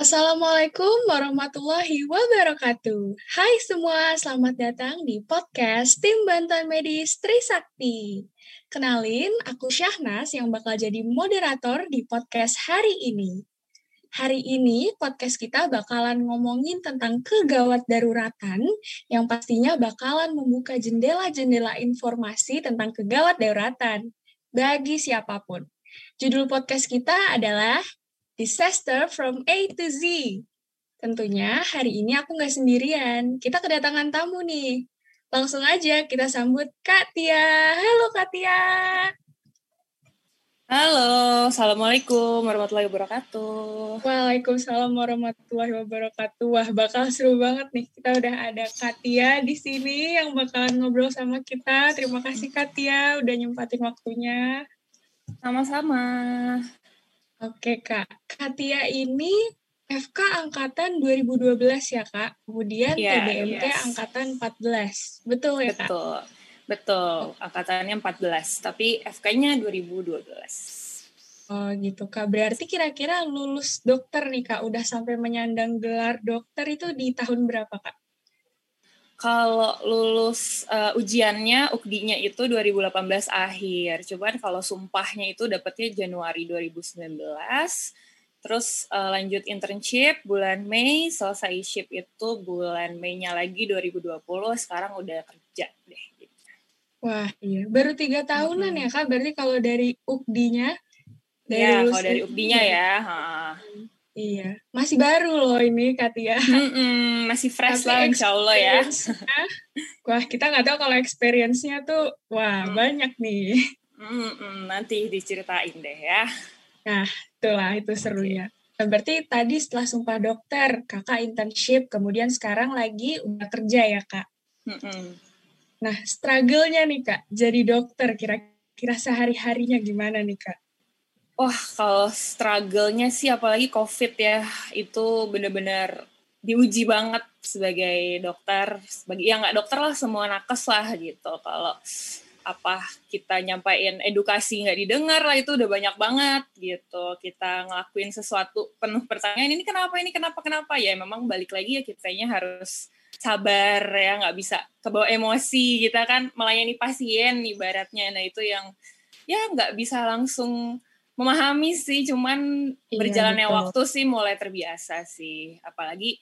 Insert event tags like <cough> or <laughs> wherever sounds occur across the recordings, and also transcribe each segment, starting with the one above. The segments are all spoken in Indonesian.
Assalamualaikum warahmatullahi wabarakatuh. Hai semua, selamat datang di podcast Tim Bantuan Medis Trisakti. Kenalin, aku Syahnas yang bakal jadi moderator di podcast hari ini. Hari ini podcast kita bakalan ngomongin tentang kegawat daruratan yang pastinya bakalan membuka jendela-jendela informasi tentang kegawat daruratan bagi siapa pun. Judul podcast kita adalah Disaster from A to Z. Tentunya hari ini aku nggak sendirian. Kita kedatangan tamu nih. Langsung aja kita sambut Kak Tia. Halo Kak Tia. Halo, Assalamualaikum warahmatullahi wabarakatuh. Waalaikumsalam warahmatullahi wabarakatuh. Wah, bakal seru banget nih. Kita udah ada Katia di sini yang bakalan ngobrol sama kita. Terima kasih Katia udah nyempatin waktunya. Sama-sama. Oke Kak, Katia ini FK angkatan 2012 ya Kak, kemudian yeah, TBMT yes. angkatan 14, betul ya Kak? Betul, betul, angkatannya 14, tapi FK-nya 2012. Oh gitu Kak, berarti kira-kira lulus dokter nih Kak, udah sampai menyandang gelar dokter itu di tahun berapa Kak? Kalau lulus uh, ujiannya UKDI-nya itu 2018 akhir. Cuman kalau sumpahnya itu dapetnya Januari 2019. Terus uh, lanjut internship bulan Mei, selesai ship itu bulan Mei-nya lagi 2020. Sekarang udah kerja deh. Gitu. Wah iya, baru tiga tahunan hmm. ya kak. Berarti kalau dari UKDI-nya? Iya, kalau dari UKDI-nya ya. Ha. Iya, masih baru loh ini Katia. Mm-mm, masih fresh Tapi lah insya Allah ya. wah kita nggak tahu kalau experience-nya tuh, wah mm. banyak nih. Mm-mm, nanti diceritain deh ya. Nah, itulah itu serunya. Okay. Berarti tadi setelah sumpah dokter, kakak internship, kemudian sekarang lagi udah kerja ya kak. Mm-mm. Nah, struggle-nya nih kak, jadi dokter kira-kira sehari-harinya gimana nih kak? Wah, kalau struggle-nya sih apalagi COVID ya, itu bener-bener diuji banget sebagai dokter, sebagai yang nggak dokter lah semua nakes lah gitu. Kalau apa kita nyampain edukasi nggak didengar lah itu udah banyak banget gitu. Kita ngelakuin sesuatu penuh pertanyaan ini kenapa ini kenapa kenapa ya memang balik lagi ya kitanya harus sabar ya nggak bisa kebawa emosi kita kan melayani pasien ibaratnya nah itu yang ya nggak bisa langsung memahami sih, cuman iya, berjalannya betul. waktu sih mulai terbiasa sih. Apalagi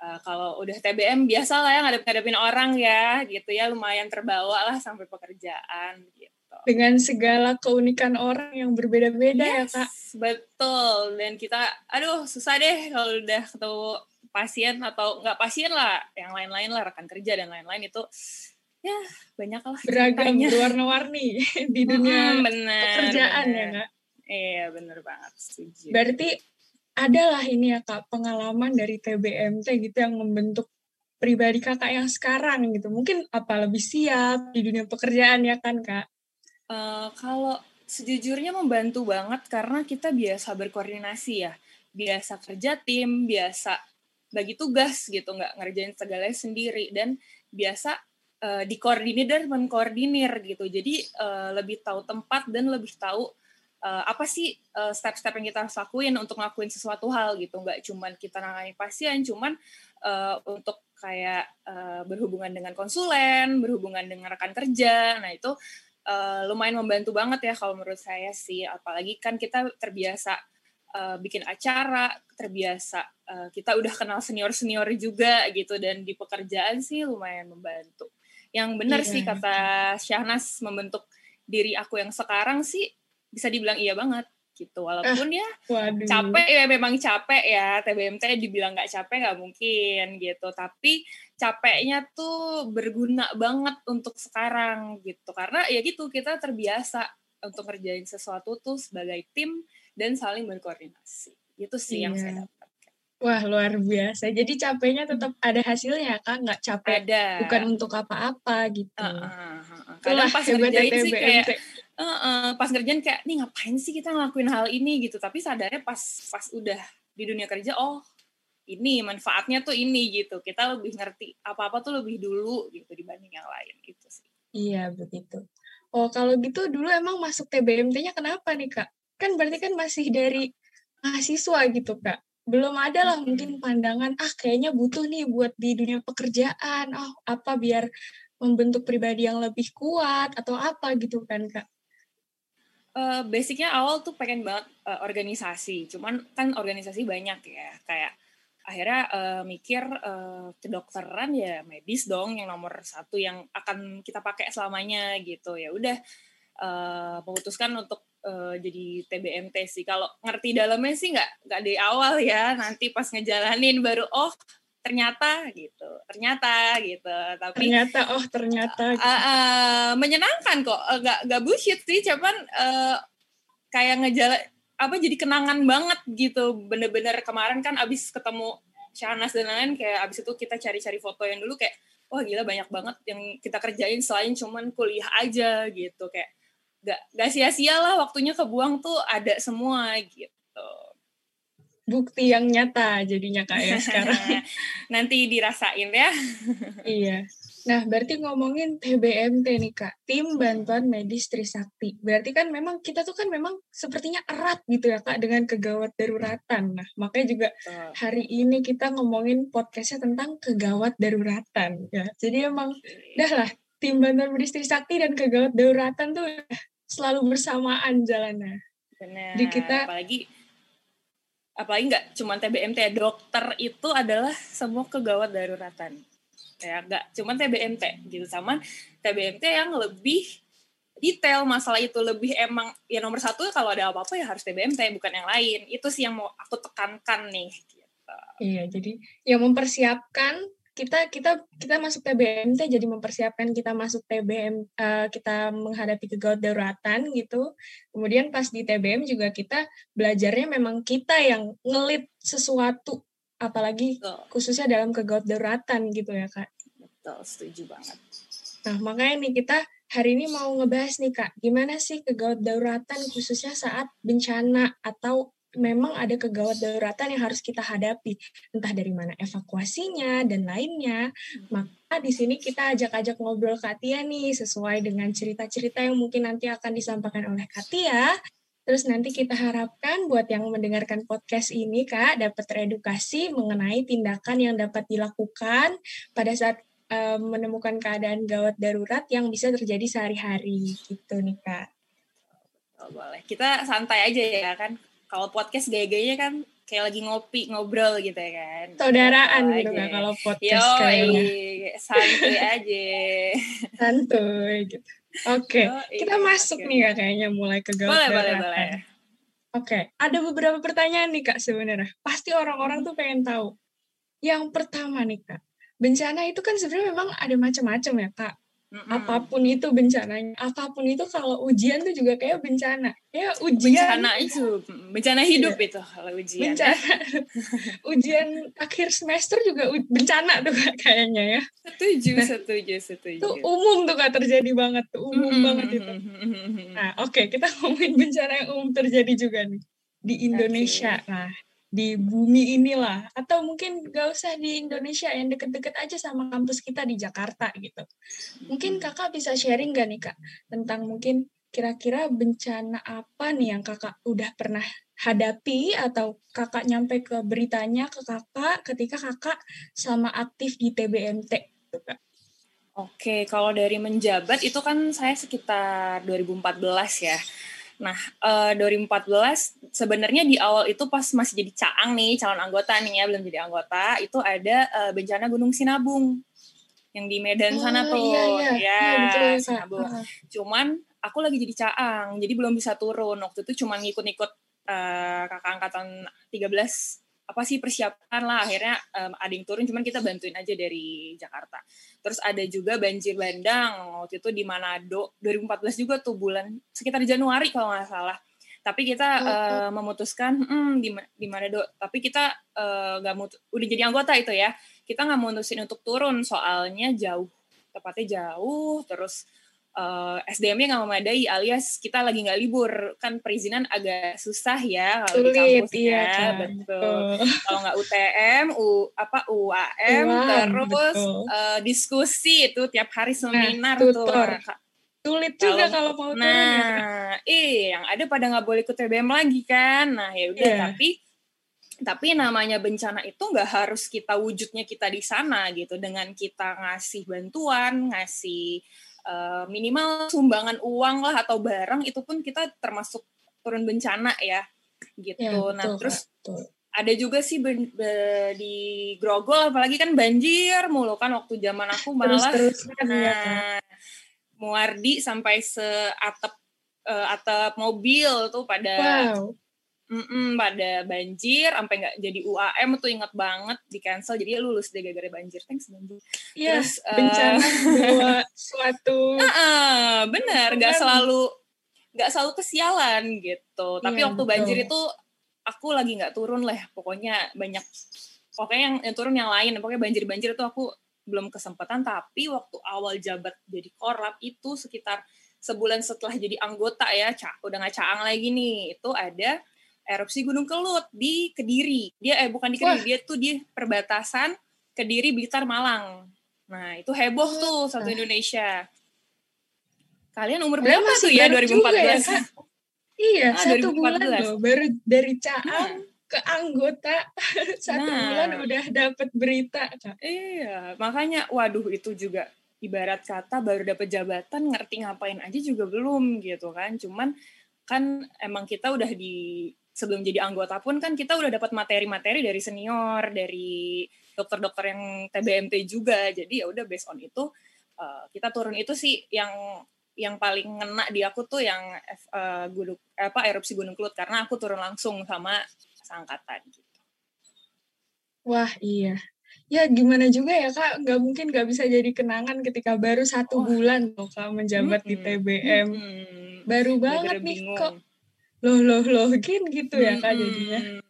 uh, kalau udah TBM biasa lah ya ngadep-ngadepin orang ya gitu ya lumayan terbawa lah sampai pekerjaan gitu. Dengan segala keunikan orang yang berbeda-beda ya, yes, ya kak. Betul dan kita aduh susah deh kalau udah ketemu pasien atau nggak pasien lah yang lain-lain lah rekan kerja dan lain-lain itu ya banyak lah beragam berwarna-warni <laughs> di dunia hmm, bener, pekerjaan ya, bener. ya kak Iya, bener banget. Setuju. Berarti adalah ini ya Kak, pengalaman dari TBMT gitu yang membentuk pribadi kakak yang sekarang gitu. Mungkin apa lebih siap di dunia pekerjaan ya kan Kak? Uh, kalau sejujurnya membantu banget karena kita biasa berkoordinasi ya. Biasa kerja tim, biasa bagi tugas gitu, nggak ngerjain segalanya sendiri. Dan biasa uh, dikoordinir dan mengkoordinir gitu. Jadi uh, lebih tahu tempat dan lebih tahu uh, apa sih uh, step-step yang kita harus lakuin untuk ngelakuin sesuatu hal gitu. Nggak cuman kita nangani pasien cuman uh, untuk kayak uh, berhubungan dengan konsulen berhubungan dengan rekan kerja. Nah itu uh, lumayan membantu banget ya kalau menurut saya sih. Apalagi kan kita terbiasa uh, bikin acara terbiasa uh, kita udah kenal senior senior juga gitu. Dan di pekerjaan sih lumayan membantu. Yang benar yeah. sih kata Syahnas membentuk diri aku yang sekarang sih bisa dibilang iya banget gitu walaupun ya waduh. capek ya memang capek ya TBMT dibilang nggak capek nggak mungkin gitu tapi capeknya tuh berguna banget untuk sekarang gitu karena ya gitu kita terbiasa untuk kerjain sesuatu tuh sebagai tim dan saling berkoordinasi itu sih iya. yang saya dapat Wah luar biasa. Jadi capeknya tetap ada hasilnya kan, nggak capek. Ada. Bukan untuk apa-apa gitu. Uh, uh, uh, uh. Kadang pas ngerjain sih kayak uh, uh, pas ngerjain kayak nih ngapain sih kita ngelakuin hal ini? Gitu. Tapi sadarnya pas pas udah di dunia kerja oh ini manfaatnya tuh ini gitu. Kita lebih ngerti apa apa tuh lebih dulu gitu dibanding yang lain gitu sih. Iya begitu. Oh kalau gitu dulu emang masuk TBMT-nya kenapa nih kak? Kan berarti kan masih dari mahasiswa gitu kak. Belum ada lah mungkin pandangan ah kayaknya butuh nih buat di dunia pekerjaan. Oh apa biar membentuk pribadi yang lebih kuat atau apa gitu kan kak uh, basicnya awal tuh pengen banget uh, organisasi. Cuman kan organisasi banyak ya. Kayak akhirnya uh, mikir uh, kedokteran ya medis dong yang nomor satu yang akan kita pakai selamanya gitu. Ya udah uh, memutuskan untuk uh, jadi TBMT sih. Kalau ngerti dalamnya sih nggak nggak di awal ya. Nanti pas ngejalanin baru oh ternyata gitu ternyata gitu. Tapi ternyata oh ternyata gitu. uh, uh, menyenangkan kok. Nggak uh, nggak bullshit sih cuman uh, kayak ngejalan apa jadi kenangan banget gitu. Bener-bener kemarin kan abis ketemu Syahnas dan lain-lain kayak abis itu kita cari-cari foto yang dulu kayak wah gila banyak banget yang kita kerjain selain cuman kuliah aja gitu. Kayak gak, gak sia-sia lah waktunya kebuang tuh ada semua gitu bukti yang nyata jadinya kak ya sekarang. <laughs> Nanti dirasain ya. <laughs> iya. Nah, berarti ngomongin TBMT nih Kak, Tim Bantuan Medis Trisakti. Berarti kan memang kita tuh kan memang sepertinya erat gitu ya Kak dengan kegawat daruratan. Nah, makanya juga hari ini kita ngomongin podcastnya tentang kegawat daruratan ya. Jadi emang dah lah, Tim Bantuan Medis Trisakti dan kegawat daruratan tuh selalu bersamaan jalannya. Benar. Jadi kita apalagi apalagi nggak cuma TBMT ya dokter itu adalah semua kegawat daruratan ya nggak cuma TBMT gitu sama TBMT yang lebih detail masalah itu lebih emang ya nomor satu kalau ada apa-apa ya harus TBMT bukan yang lain itu sih yang mau aku tekankan nih gitu. iya jadi yang mempersiapkan kita kita kita masuk TBMT jadi mempersiapkan kita masuk TBM uh, eh, kita menghadapi kegawat daruratan gitu. Kemudian pas di TBM juga kita belajarnya memang kita yang ngelit sesuatu apalagi Betul. khususnya dalam kegawat daruratan gitu ya Kak. Betul, setuju banget. Nah, makanya nih kita hari ini mau ngebahas nih Kak, gimana sih kegawat daruratan khususnya saat bencana atau memang ada kegawat daruratan yang harus kita hadapi, entah dari mana evakuasinya dan lainnya. Maka di sini kita ajak-ajak ngobrol Katia nih sesuai dengan cerita-cerita yang mungkin nanti akan disampaikan oleh Katia. Terus nanti kita harapkan buat yang mendengarkan podcast ini Kak dapat teredukasi mengenai tindakan yang dapat dilakukan pada saat um, menemukan keadaan gawat darurat yang bisa terjadi sehari-hari gitu nih Kak. Oh, boleh. Kita santai aja ya kan kalau podcast gaya-gayanya kan kayak lagi ngopi ngobrol gitu ya kan. Saudaraan gitu kan kalau podcast Yo, kayaknya santuy aja. Santuy gitu. Oke okay. kita masuk okay. nih ya kayaknya mulai ke gawat boleh boleh boleh. Oke okay. ada beberapa pertanyaan nih kak sebenarnya. Pasti orang-orang tuh pengen tahu. Yang pertama nih kak bencana itu kan sebenarnya memang ada macam-macam ya kak Mm-mm. apa pun itu bencananya. Apa pun itu kalau ujian tuh juga kayak bencana. Ya ujian. Bencana itu. Bencana hidup iya. itu kalau ujian. Bencana. <laughs> Ujian akhir semester juga bencana tuh kayaknya ya. Setuju nah, setuju setuju. itu umum tuh kak terjadi banget tuh. Umum mm-hmm. banget itu. nah oke okay, kita <laughs> ngomongin bencana yang umum terjadi juga nih di Indonesia. Okay. nah di bumi inilah. Atau mungkin gak usah di Indonesia yang deket-deket aja sama kampus kita di Jakarta gitu. Mungkin kakak bisa sharing gak nih kak tentang mungkin kira-kira bencana apa nih yang kakak udah pernah hadapi atau kakak nyampe ke beritanya ke kakak ketika kakak sama aktif di TBMT gitu, kak? Oke, kalau dari menjabat itu kan saya sekitar 2014 ya. Nah, uh, eh, 2014 sebenarnya di awal itu pas masih jadi caang nih, calon anggota nih ya, belum jadi anggota, itu ada uh, bencana Gunung Sinabung yang di Medan oh, sana tuh. Iya, iya. Ya, iya, betul, Sinabung. Uh. Cuman aku lagi jadi caang, jadi belum bisa turun. Waktu itu cuma ngikut-ngikut uh, kakak angkatan 13 apa sih persiapan lah akhirnya um, ada yang turun cuman kita bantuin aja dari Jakarta. Terus ada juga banjir bandang waktu itu di Manado 2014 juga tuh bulan sekitar Januari kalau nggak salah. Tapi kita oh, uh, memutuskan hmm, di di Manado. Tapi kita eh, nggak uh, udah jadi anggota itu ya. Kita nggak mutusin untuk turun soalnya jauh tepatnya jauh terus uh, eh, SDM-nya nggak memadai alias kita lagi nggak libur kan perizinan agak susah ya kalau di kampus iya, ya betul kalau nggak UTM U apa UAM Wah, terus uh, diskusi itu tiap hari nah, seminar nah, tutor. tuh sulit juga kalau, kalau mau nah, turun. Nah, eh yang ada pada nggak boleh ikut TBM lagi kan. Nah, ya udah yeah. tapi tapi namanya bencana itu nggak harus kita wujudnya kita di sana gitu dengan kita ngasih bantuan ngasih uh, minimal sumbangan uang lah atau barang itu pun kita termasuk turun bencana ya gitu ya, nah terus betul. ada juga sih ben, be, di Grogol apalagi kan banjir mulu kan waktu zaman aku malah terus, terus, nah, ya, kan? Muardi sampai seatap uh, atap mobil tuh pada wow Mm-mm, pada banjir sampai nggak jadi UAM tuh inget banget di cancel jadi ya lulus deh gara-gara banjir. Thanks banjir iya bencana <laughs> uh, suatu uh, uh, bener nggak selalu nggak selalu kesialan gitu. Tapi ya, waktu betul. banjir itu aku lagi nggak turun lah pokoknya banyak pokoknya yang, yang turun yang lain. Pokoknya banjir-banjir itu aku belum kesempatan tapi waktu awal jabat jadi korlap itu sekitar sebulan setelah jadi anggota ya cak udah nggak caang lagi nih. Itu ada erupsi Gunung Kelut di Kediri. Dia eh bukan di Kediri, Wah. dia tuh di perbatasan Kediri Blitar Malang. Nah, itu heboh tuh satu Indonesia. Kalian umur berapa masih tuh ya 2014? Ya, <laughs> iya, ah, satu 2014. bulan loh baru dari Caang nah. ke anggota <laughs> satu nah. bulan udah dapat berita. Kak. Iya, makanya waduh itu juga ibarat kata baru dapat jabatan ngerti ngapain aja juga belum gitu kan. Cuman kan emang kita udah di sebelum jadi anggota pun kan kita udah dapat materi-materi dari senior, dari dokter-dokter yang TBMT juga. Jadi ya udah based on itu uh, kita turun itu sih yang yang paling ngena di aku tuh yang uh, gunung apa erupsi Gunung Kelut karena aku turun langsung sama seangkatan gitu. Wah iya. Ya gimana juga ya kak, nggak mungkin nggak bisa jadi kenangan ketika baru satu oh. bulan loh kak menjabat hmm, di TBM. Hmm, baru banget nih bingung. kok loh loh loh gitu gitu ya kak jadinya.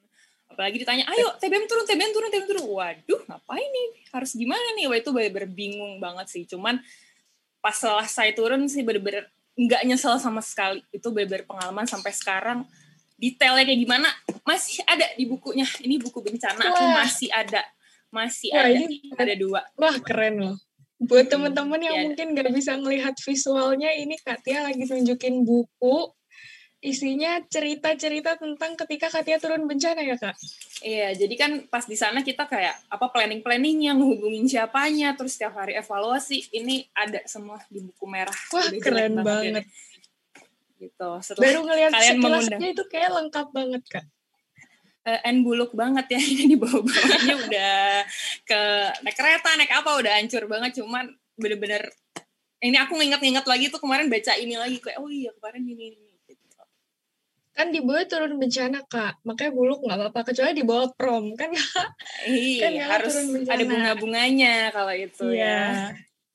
Apalagi ditanya ayo TBM turun TBM turun TBM turun. Waduh ngapain nih? Harus gimana nih? Wah itu bener-bener bingung banget sih. Cuman pas selesai turun sih bener-bener nggak nyesel sama sekali. Itu bener-bener pengalaman sampai sekarang. Detailnya kayak gimana? Masih ada di bukunya. Ini buku bencana. Wah. aku masih ada. Masih wah, ada. ini, ada dua. Wah keren loh. Buat teman-teman yang ya. mungkin nggak bisa melihat visualnya ini Kak Tia lagi tunjukin buku isinya cerita-cerita tentang ketika Katia turun bencana ya kak? Iya, jadi kan pas di sana kita kayak apa planning-planning yang hubungin siapanya, terus setiap hari evaluasi, ini ada semua di buku merah. Wah Udah keren banget. Gitu. Setelah Baru ngelihat kalian mengundang. itu kayak lengkap banget kak. Uh, and buluk banget ya <laughs> ini di bawah-bawahnya udah ke naik kereta naik apa udah hancur banget cuman bener-bener ini aku nginget-nginget lagi tuh kemarin baca ini lagi kayak oh iya kemarin ini, ini kan di bawah turun bencana kak. Makanya buluk nggak apa-apa kecuali di bawah prom kan <laughs> iya kan harus ada bunga-bunganya kalau itu iya. ya.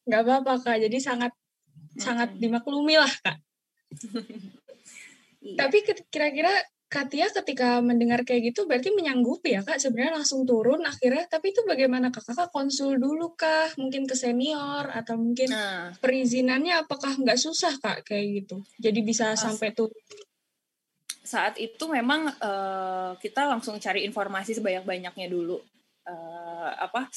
Nggak apa-apa kak. Jadi sangat hmm. sangat dimaklumi lah kak. <laughs> Iya. tapi kira-kira Katia ketika mendengar kayak gitu berarti menyanggupi ya kak? Sebenarnya langsung turun akhirnya. Tapi itu bagaimana kak? Kakak konsul dulu kah? Mungkin ke senior atau mungkin nah. perizinannya apakah nggak susah kak kayak gitu? Jadi bisa As sampai turun saat itu memang uh, kita langsung cari informasi sebanyak-banyaknya dulu. Uh, apa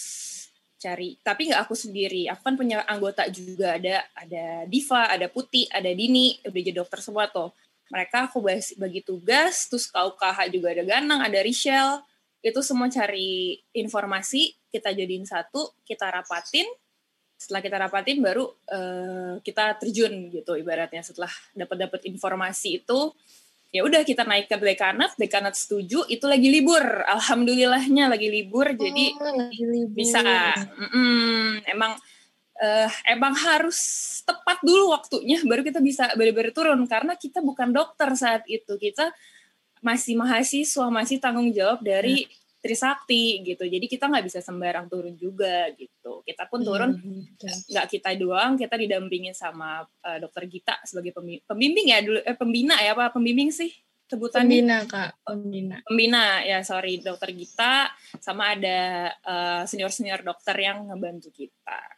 cari tapi nggak aku sendiri. Aku kan punya anggota juga ada ada Diva ada Putih ada Dini udah jadi dokter semua tuh. Mereka aku bagi, bagi tugas terus KUKH juga ada Ganang ada Richelle. Itu semua cari informasi kita jadiin satu kita rapatin. Setelah kita rapatin baru uh, kita terjun gitu ibaratnya. Setelah dapat dapat informasi itu ya udah kita naik ke dekanat dekanat setuju itu lagi libur alhamdulillahnya lagi libur oh, jadi lagi libur. bisa mm -mm, emang uh, emang harus tepat dulu waktunya baru kita bisa benar-benar turun karena kita bukan dokter saat itu kita masih mahasiswa masih tanggung jawab dari hmm. Trisakti gitu. Jadi kita nggak bisa sembarang turun juga gitu. Kita pun turun hmm, nggak hmm. kita doang, kita didampingin sama uh, dokter Gita sebagai pembimbing ya dulu eh, pembina ya apa pembimbing sih sebutannya? Pembina kak, pembina. Pembina ya sorry dokter Gita sama ada uh, eh, senior senior dokter yang ngebantu kita.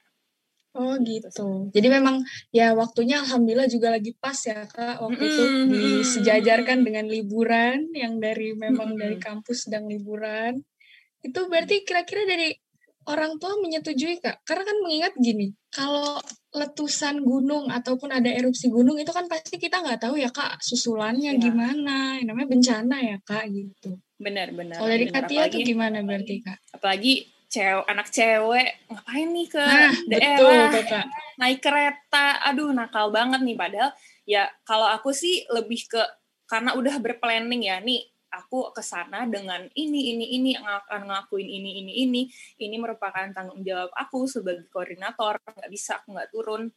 Oh gitu. gitu. Jadi memang ya waktunya alhamdulillah juga lagi pas ya kak waktu mm -hmm. itu disejajarkan dengan liburan yang dari memang mm -hmm. dari kampus sedang liburan. Itu berarti kira-kira dari orang tua menyetujui kak? Karena kan mengingat gini, kalau letusan gunung ataupun ada erupsi gunung itu kan pasti kita nggak tahu ya kak susulannya ya. gimana namanya bencana ya kak gitu benar benar kalau dari Katia tuh gimana berarti kak apalagi cewek anak cewek ngapain nih ke nah, daerah? betul, naik kereta. Aduh nakal banget nih padahal ya kalau aku sih lebih ke karena udah berplanning ya nih aku ke sana dengan ini ini ini akan ngelakuin ini ini ini. Ini merupakan tanggung jawab aku sebagai koordinator nggak bisa aku nggak turun.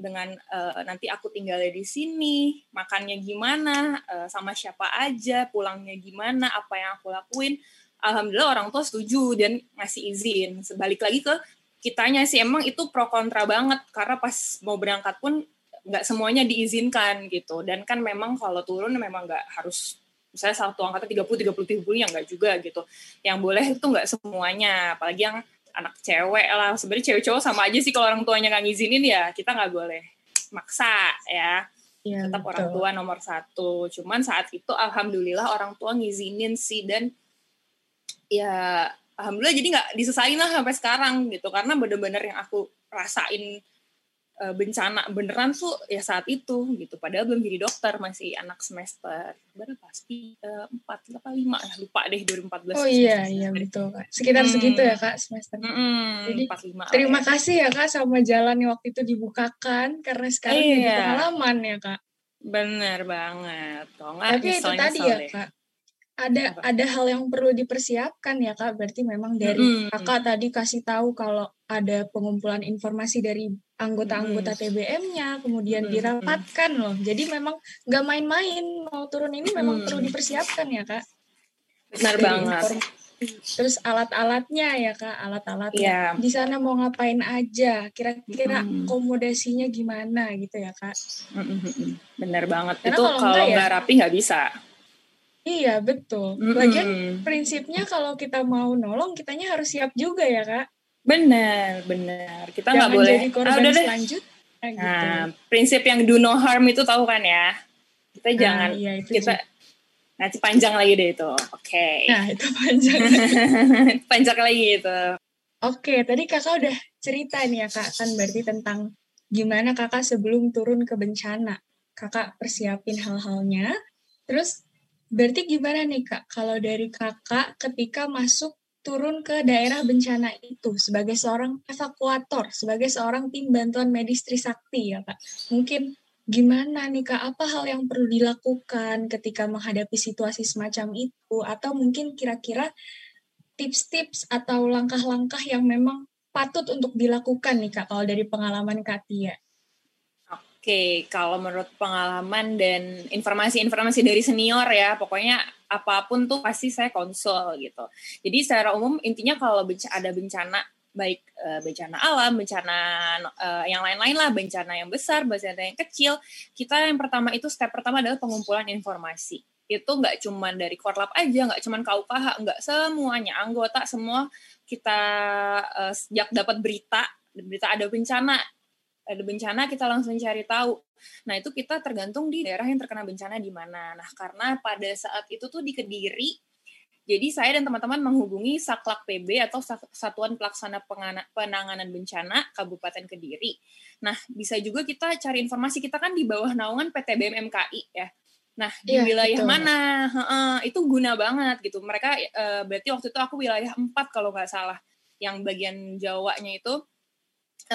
Dengan uh, nanti aku tinggal di sini makannya gimana uh, sama siapa aja pulangnya gimana apa yang aku lakuin alhamdulillah orang tua setuju dan ngasih izin sebalik lagi ke kitanya sih emang itu pro kontra banget karena pas mau berangkat pun nggak semuanya diizinkan gitu dan kan memang kalau turun memang nggak harus misalnya satu angkatan 30 30 30 yang enggak juga gitu. Yang boleh itu enggak semuanya, apalagi yang anak cewek lah. Sebenarnya cewek cowok sama aja sih kalau orang tuanya nggak ngizinin ya kita nggak boleh maksa ya. ya Tetap betul. orang tua nomor satu. Cuman saat itu alhamdulillah orang tua ngizinin sih dan ya alhamdulillah jadi nggak disesain lah sampai sekarang gitu. Karena bener-bener yang aku rasain uh, bencana beneran tuh ya saat itu gitu. Padahal belum jadi dokter masih anak semester berapa? Pasti eh, empat apa lima ya lupa deh 2014 oh iya iya betul kak. Sekitar hmm. segitu ya kak semester hmm, jadi 45, terima ya. kasih ya kak sama jalan yang waktu itu dibukakan. Karena sekarang iya. jadi pengalaman ya kak. Bener banget. Kalau nggak tapi itu tadi ya kak ada Apa? ada hal yang perlu dipersiapkan ya kak berarti memang dari mm -hmm. kakak tadi kasih tahu kalau ada pengumpulan informasi dari anggota-anggota TBM-nya kemudian mm -hmm. dirapatkan loh jadi memang nggak main-main mau turun ini memang mm -hmm. perlu dipersiapkan ya kak benar Jadi, banget terus alat-alatnya ya kak alat-alatnya yeah. di sana mau ngapain aja kira-kira mm. akomodasinya gimana gitu ya kak mm -hmm. benar banget Karena itu kalau ya nggak ya, rapi nggak bisa Iya betul. Mm -hmm. Lagian prinsipnya kalau kita mau nolong, kitanya harus siap juga ya kak. Benar, benar. Kita nggak boleh. Jadi korban ah, udah deh. Selanjut, nah, gitu. nah, prinsip yang do no harm itu tahu kan ya? Kita nah, jangan iya, itu kita juga. nanti panjang lagi deh itu. Oke. Okay. Nah itu panjang. <laughs> panjang lagi itu. Oke, okay, tadi kakak udah cerita nih ya kak, kan berarti tentang gimana kakak sebelum turun ke bencana. Kakak persiapin hal-halnya, terus Berarti gimana nih Kak, kalau dari Kakak ketika masuk turun ke daerah bencana itu sebagai seorang evakuator, sebagai seorang tim bantuan medis Trisakti ya Kak. Mungkin gimana nih Kak, apa hal yang perlu dilakukan ketika menghadapi situasi semacam itu? Atau mungkin kira-kira tips-tips atau langkah-langkah yang memang patut untuk dilakukan nih Kak, kalau dari pengalaman Kak Tia? Oke, kalau menurut pengalaman dan informasi-informasi dari senior ya, pokoknya apa pun tuh pasti saya konsul gitu. Jadi secara umum intinya kalau ada bencana baik uh, bencana alam, bencana uh, yang lain-lain lah, bencana yang besar, bencana yang kecil, kita yang pertama itu step pertama adalah pengumpulan informasi. Itu nggak cuma dari Korlap aja, nggak cuma KUKH, nggak semuanya anggota semua kita uh, sejak dapat berita, berita ada bencana ada bencana kita langsung cari tahu. Nah, itu kita tergantung di daerah yang terkena bencana di mana. Nah, karena pada saat itu tuh di Kediri, jadi saya dan teman-teman menghubungi Saklak PB atau Satuan Pelaksana Penanganan Bencana Kabupaten Kediri. Nah, bisa juga kita cari informasi, kita kan di bawah naungan PT BMMKI ya. Nah, di ya, wilayah betul. mana? itu guna banget gitu. Mereka uh, berarti waktu itu aku wilayah 4 kalau nggak salah. Yang bagian Jawanya itu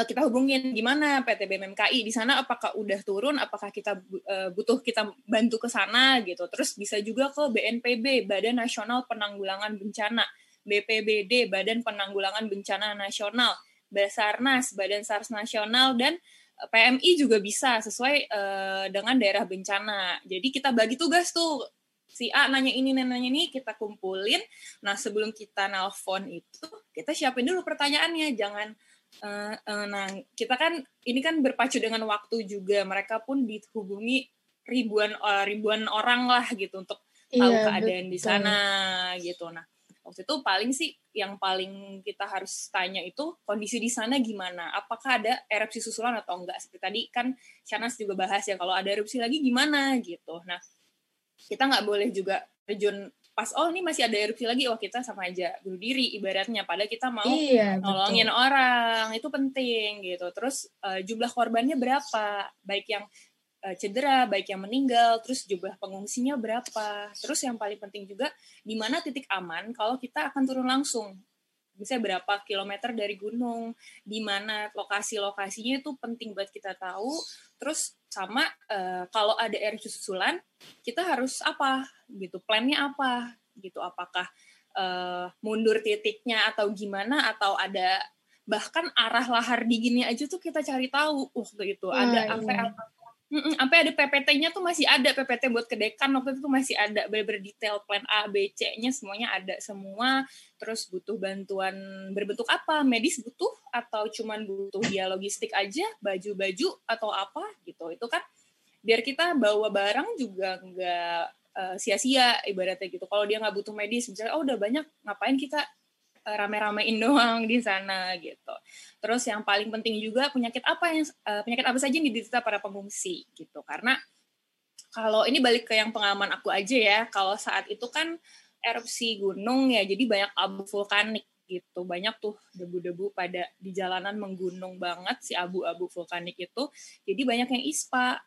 kita hubungin. Gimana PT BMMKI di sana apakah udah turun? Apakah kita uh, butuh kita bantu ke sana gitu? Terus bisa juga ke BNPB Badan Nasional Penanggulangan Bencana. BPBD Badan Penanggulangan Bencana Nasional. Basarnas Badan SARS Nasional dan eh, PMI juga bisa sesuai dengan daerah bencana. Jadi kita bagi tugas tuh. Si A nanya ini nanya ini kita kumpulin. Nah sebelum kita nelfon itu kita siapin dulu pertanyaannya. Jangan Uh, uh, nah, kita kan ini kan berpacu dengan waktu juga. Mereka pun dihubungi ribuan uh, ribuan orang lah gitu untuk tahu iya, keadaan betul. di sana gitu. Nah, waktu itu paling sih yang paling kita harus tanya itu kondisi di sana gimana? Apakah ada erupsi susulan atau enggak? Seperti tadi kan Shanas juga bahas ya kalau ada erupsi lagi gimana gitu. Nah, kita nggak boleh juga terjun pas oh ini masih ada erupsi lagi oh kita sama aja bunuh diri ibaratnya. Padahal kita mau iya, nolongin betul. orang itu penting gitu. Terus uh, jumlah korbannya berapa? Baik yang uh, cedera baik yang meninggal terus jumlah pengungsinya berapa? Terus yang paling penting juga di mana titik aman kalau kita akan turun langsung? Bisa berapa kilometer dari gunung, di mana lokasi-lokasinya itu penting buat kita tahu. Terus sama uh, kalau ada air susulan, kita harus apa gitu, plannya apa gitu, apakah uh, mundur titiknya atau gimana atau ada bahkan arah lahar dinginnya aja tuh kita cari tahu waktu itu oh, ada iya. sampai Mm-mm, sampai ada PPT-nya tuh masih ada PPT buat kedekan waktu itu tuh masih ada bener-bener detail plan A, B, C-nya semuanya ada semua. Terus butuh bantuan berbentuk apa? Medis butuh atau cuman butuh dia logistik aja, baju-baju atau apa gitu. Itu kan biar kita bawa barang juga nggak uh, sia-sia ibaratnya gitu. Kalau dia nggak butuh medis, misalnya oh udah banyak, ngapain kita rame-ramein <laughs> doang di sana gitu. Terus yang paling penting juga penyakit apa yang uh, penyakit apa saja yang diderita para pengungsi gitu. Karena kalau ini balik ke yang pengalaman aku aja ya, kalau saat itu kan erupsi gunung ya, jadi banyak abu vulkanik gitu. Banyak tuh debu-debu pada di jalanan menggunung banget si abu-abu vulkanik itu. Jadi banyak yang ispa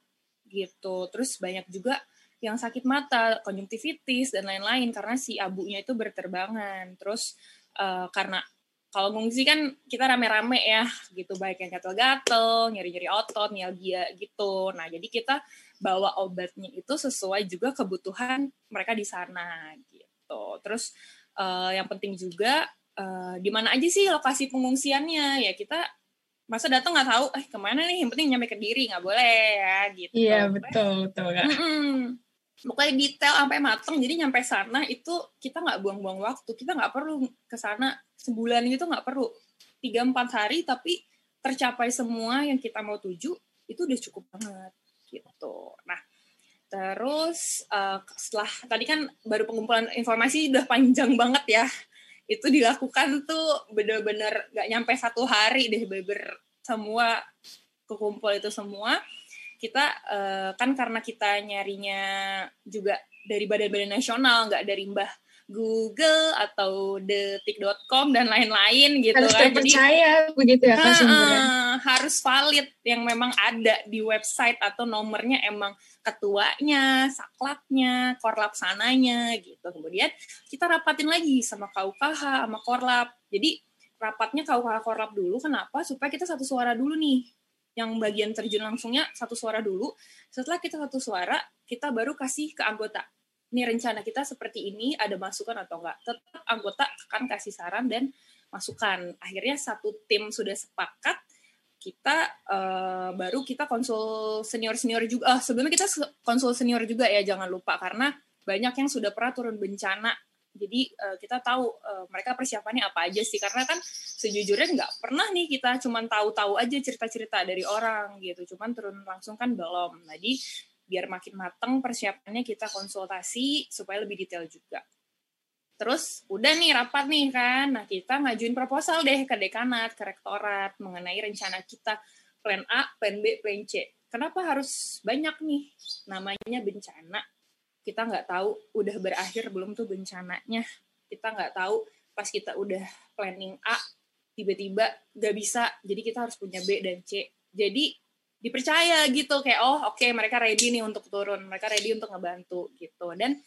gitu. Terus banyak juga yang sakit mata, konjungtivitis dan lain-lain karena si abunya itu berterbangan. Terus uh, karena kalau ngungsi kan kita rame-rame ya gitu baik yang gatel-gatel, nyeri-nyeri otot, mialgia gitu. Nah, jadi kita bawa obatnya itu sesuai juga kebutuhan mereka di sana gitu. Terus uh, yang penting juga uh, di mana aja sih lokasi pengungsiannya ya kita masa datang nggak tahu eh ke mana nih yang penting nyampe ke diri nggak boleh ya gitu. Iya betul betul kan. Mm -mm pokoknya detail sampai mateng jadi nyampe sana itu kita nggak buang-buang waktu. Kita nggak perlu ke sana sebulan itu nggak perlu. Tiga empat hari tapi tercapai semua yang kita mau tuju itu udah cukup banget gitu. Nah terus uh, setelah tadi kan baru pengumpulan informasi udah panjang banget ya. Itu dilakukan tuh bener-bener nggak nyampe satu hari deh beber semua kekumpul itu semua kita uh, kan karena kita nyarinya juga dari badan-badan nasional nggak dari mbah Google atau detik.com dan lain-lain gitu harus kan. terpercaya Jadi, begitu ya kan uh, harus valid yang memang ada di website atau nomornya emang ketuanya, saklaknya, korlapsananya gitu. Kemudian kita rapatin lagi sama KUKH, sama korlap. Jadi rapatnya KUKH korlap dulu kenapa? Supaya kita satu suara dulu nih yang bagian terjun langsungnya satu suara dulu. Setelah kita satu suara, kita baru kasih ke anggota. Ini rencana kita seperti ini, ada masukan atau enggak. Tetap anggota akan kasih saran dan masukan. Akhirnya satu tim sudah sepakat, kita uh, baru kita konsul senior-senior juga. Uh, sebelumnya kita konsul senior juga ya, jangan lupa. Karena banyak yang sudah pernah turun bencana jadi uh, kita tahu uh, mereka persiapannya apa aja sih. Karena kan sejujurnya nggak pernah nih kita cuman tahu-tahu aja cerita-cerita dari orang gitu. Cuman turun langsung kan belum. Jadi biar makin mateng persiapannya kita konsultasi supaya lebih detail juga. Terus udah nih rapat nih kan, nah kita ngajuin proposal deh ke dekanat, ke rektorat mengenai rencana kita. Plan A, plan B, plan C. Kenapa harus banyak nih? Namanya bencana? Kita nggak tahu udah berakhir belum tuh bencananya. Kita nggak tahu pas kita udah planning A tiba-tiba nggak bisa. Jadi kita harus punya B dan C. Jadi dipercaya gitu kayak oh oke okay, mereka ready nih untuk turun. Mereka ready untuk ngebantu gitu. Dan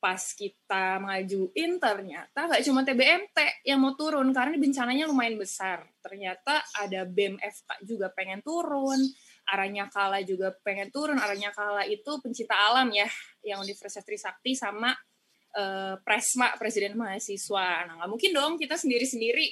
pas kita ngajuin ternyata nggak cuma TBMT yang mau turun karena bencananya lumayan besar. Ternyata ada BMFK juga pengen turun arahnya kala juga pengen turun arahnya kala itu pencipta alam ya yang Universitas Trisakti sama uh, Presma Presiden Mahasiswa. Nah nggak mungkin dong kita sendiri sendiri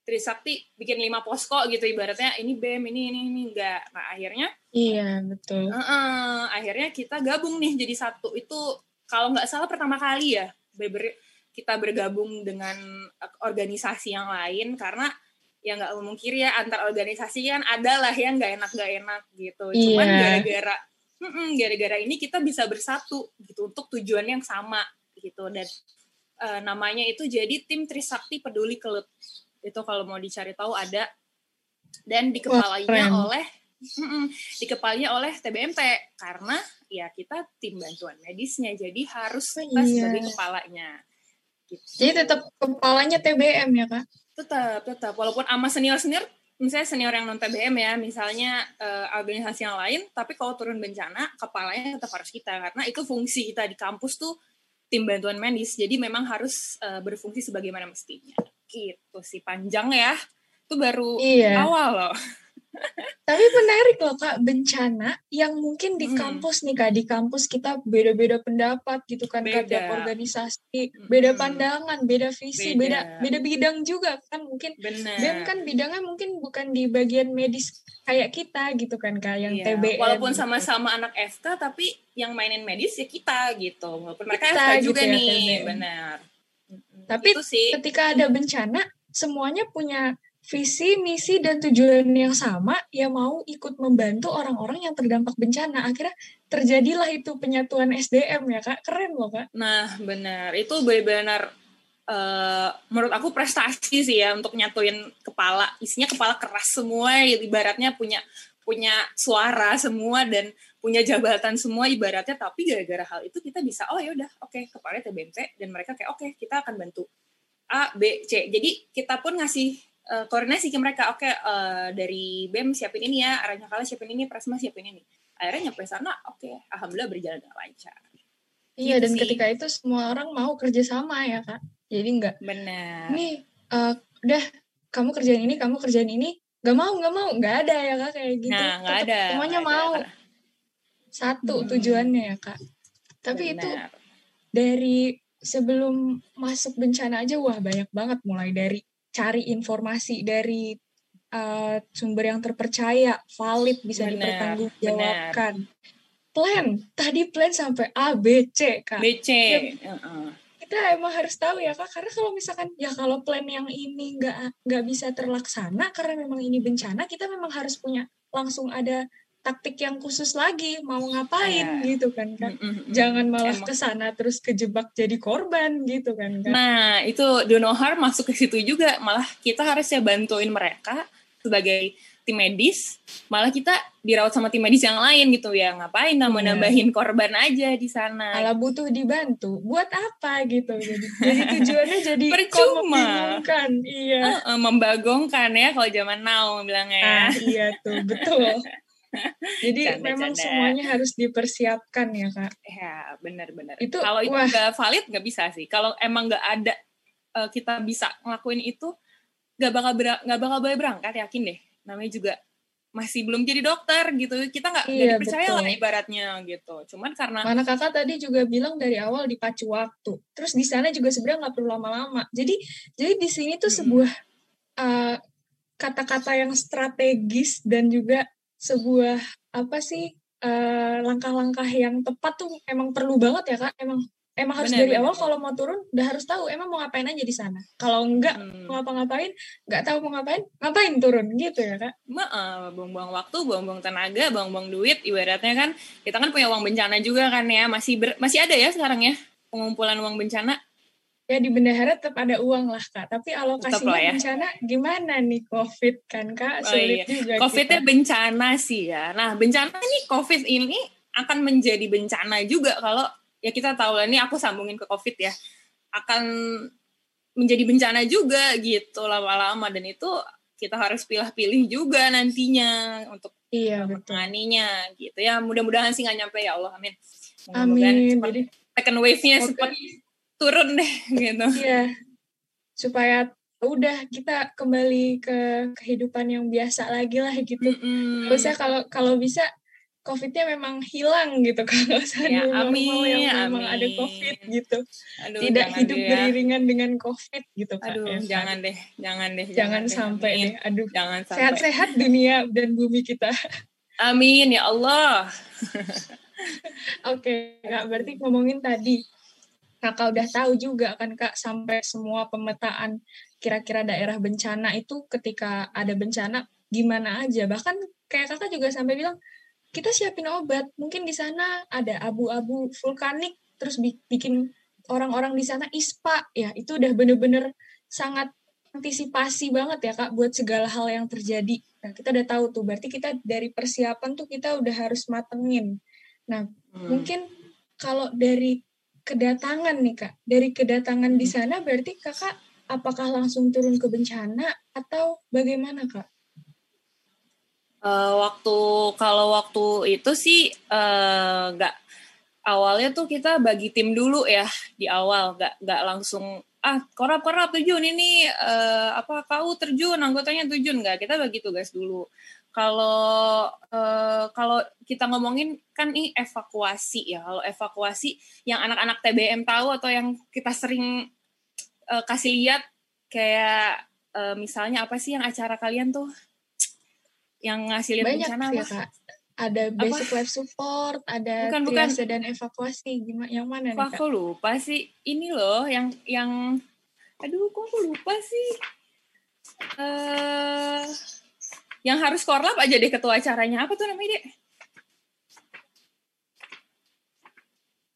Trisakti bikin lima posko gitu ibaratnya ini BEM ini ini ini enggak nah akhirnya iya betul. Uh -uh, akhirnya kita gabung nih jadi satu. Itu kalau nggak salah pertama kali ya ber kita bergabung dengan organisasi yang lain karena ya nggak memungkiri ya antar organisasi kan ada lah yang nggak enak nggak enak gitu cuman yeah. gara-gara gara-gara ini kita bisa bersatu gitu untuk tujuan yang sama gitu dan uh, namanya itu jadi tim Trisakti Peduli Kelut itu kalau mau dicari tahu ada dan dikepalainya oh, oleh mm dikepalanya oleh TBMT karena ya kita tim bantuan medisnya jadi harus Oh, kita iya. sebagai kepalanya gitu. Jadi tetap kepalanya TBM ya kak? Tetap tetap. Walaupun sama senior senior misalnya senior yang non TBM ya misalnya eh, organisasi yang lain tapi kalau turun bencana kepalanya tetap harus kita karena itu fungsi kita di kampus tuh tim bantuan medis. Jadi memang harus eh, berfungsi sebagaimana mestinya. Gitu sih panjang ya. Itu baru Iya. awal loh Tapi menarik loh kak, bencana yang mungkin di Hmm. kampus nih kak, di kampus kita beda-beda pendapat gitu kan kak, tiap Beda. organisasi, Mm-mm. beda pandangan, beda visi, beda Beda. beda bidang juga kan mungkin. BEM kan bidangnya mungkin bukan di bagian medis kayak kita gitu kan kak, yang Iya, TBM. walaupun gitu. sama-sama anak FK tapi yang mainin medis ya kita gitu walaupun mereka Kita FK gitu juga ya, nih TBM. benar Mm-mm. Tapi itu sih ketika ada bencana, semuanya punya visi, misi, dan tujuan yang sama, ya mau ikut membantu orang-orang yang terdampak bencana. Akhirnya terjadilah itu penyatuan SDM ya kak, keren loh kak. Nah, benar. Itu benar-benar eh, menurut aku prestasi sih ya untuk nyatuin kepala. Isinya kepala keras semua, ibaratnya punya punya suara semua dan punya jabatan semua ibaratnya tapi gara-gara hal itu kita bisa oh ya udah oke kepalanya TBMT dan mereka kayak oke kita akan bantu A B C jadi kita pun ngasih eh, koordinasi ke mereka oke eh, dari BEM siapin ini ya arahnya kalian siapin ini Presma siapin ini akhirnya nyampe sana oke alhamdulillah berjalan dengan lancar Iya, Gitu dan sih. ketika itu semua orang mau kerjasama ya kak. Jadi nggak, benar nih eh, udah kamu kerjain ini, kamu kerjain ini, nggak mau nggak mau, nggak ada ya kak kayak gitu. Nah, Tetep ada. Semuanya ada. mau satu Hmm. tujuannya ya kak. Tapi itu Benar. dari sebelum masuk bencana aja wah banyak banget mulai dari cari informasi dari uh, sumber yang terpercaya, valid bisa dipertanggungjawabkan. Plan, tadi plan sampai A, B, C, Kak. BC. Iya. Heeh. Kita emang harus tahu ya, Kak. Karena kalau misalkan, ya kalau plan yang ini nggak nggak bisa terlaksana karena memang ini bencana, kita memang harus punya langsung ada taktik yang khusus lagi, mau ngapain Iya. gitu kan, Kak. Mm, mm, mm. Jangan malah ke sana terus kejebak jadi korban gitu kan, Kak. Nah, itu Donohar masuk ke situ juga. Malah kita harusnya bantuin mereka sebagai tim medis. Malah kita dirawat sama tim medis yang lain gitu ya. Ngapain nambah-nambahin korban aja di sana. Malah butuh dibantu. Buat apa gitu. Jadi, jadi tujuannya jadi <laughs> Percuma. membingungkan. Iya. Heeh, membagongkan ya kalau zaman now bilangnya ya. Ah, iya tuh, betul. <laughs> <laughs> Jadi Canda, memang canda. semuanya harus dipersiapkan ya, Kak. Ya, benar-benar. Itu, Kalau itu nggak valid nggak bisa sih. Kalau emang nggak ada eh, kita bisa ngelakuin itu, nggak bakal nggak bakal boleh berangkat. Yakin deh. Namanya juga masih belum jadi dokter gitu. Kita nggak Iya, dipercaya betul. lah ibaratnya gitu. Cuman karena Mana kakak tadi juga bilang dari awal dipacu waktu. Terus di sana juga sebenarnya nggak perlu lama-lama. Jadi jadi di sini tuh sebuah uh, kata-kata yang strategis dan juga sebuah apa sih uh, langkah-langkah yang tepat tuh emang perlu banget ya kak. Emang emang harus Benar, dari benar. awal kalau mau turun udah harus tahu emang mau ngapain aja di sana. Kalau enggak hmm, mau ngapa-ngapain, nggak tahu mau ngapain, ngapain turun gitu ya kak. ma- eh, buang-buang waktu, buang-buang tenaga, buang-buang duit. Ibaratnya kan kita kan punya uang bencana juga kan ya. Masih ber- masih ada ya sekarang ya pengumpulan uang bencana. Ya di bendahara tetap ada uang lah kak. Tapi alokasinya ya. bencana gimana nih COVID kan kak? Oh, Sulit iya. juga COVID-nya kita. bencana sih ya. Nah, bencana ini COVID ini akan menjadi bencana juga kalau ya kita tahu lah ini aku sambungin ke COVID ya. Akan menjadi bencana juga gitu lama-lama dan itu kita harus pilih-pilih juga nantinya untuk Iya menanganinya gitu ya. Mudah-mudahan sih nggak nyampe ya Allah amin. Mudah-mudahan Amin. Jadi second wave-nya Oke. Turun deh <laughs> gitu. iya supaya udah kita kembali ke kehidupan yang biasa lagi lah gitu. Usah kalau kalau bisa COVID-nya memang hilang gitu <laughs> kalau usah Ya, amin, yang memang ada amin. COVID gitu. Aduh, Tidak jangan hidup ya. beriringan dengan COVID gitu. Aduh, Ya kan? jangan deh, jangan deh, Jangan deh, sampai amin. deh. Aduh. Jangan sampai. Sehat-sehat dunia dan bumi kita. Amin ya Allah. <laughs> Oke, Kak. Berarti ngomongin tadi, Kakak udah tahu juga kan Kak, sampai semua pemetaan kira-kira daerah bencana itu ketika ada bencana gimana aja. Bahkan kayak Kakak juga sampai bilang, kita siapin obat. Mungkin di sana ada abu-abu vulkanik, terus bi- bikin orang-orang di sana ispa. Ya, itu udah bener-bener sangat antisipasi banget ya Kak buat segala hal yang terjadi. Nah, kita udah tahu tuh, berarti kita dari persiapan tuh kita udah harus matengin. Nah, Hmm. Mungkin kalau dari kedatangan nih kak, dari kedatangan di hmm. sana berarti kakak apakah langsung turun ke bencana atau bagaimana kak? Uh, waktu kalau waktu itu sih uh, nggak awalnya tuh kita bagi tim dulu ya di awal nggak nggak langsung ah korap korap terjun ini uh, apa kau terjun anggotanya terjun nggak kita bagi tugas dulu kalau uh, kalau kita ngomongin kan ini evakuasi ya kalau evakuasi yang anak-anak TBM tahu atau yang kita sering uh, kasih lihat kayak uh, misalnya apa sih yang acara kalian tuh yang ngasih lihat bencana sih, apa? Kak. Ada basic apa? life support, ada bukan, bukan. dan evakuasi. Gimana yang mana nih, Kak? Aku lupa sih. Ini loh yang yang aduh kok aku lupa sih. Eh uh, yang harus korlap aja deh ketua acaranya. Apa tuh namanya, Dek?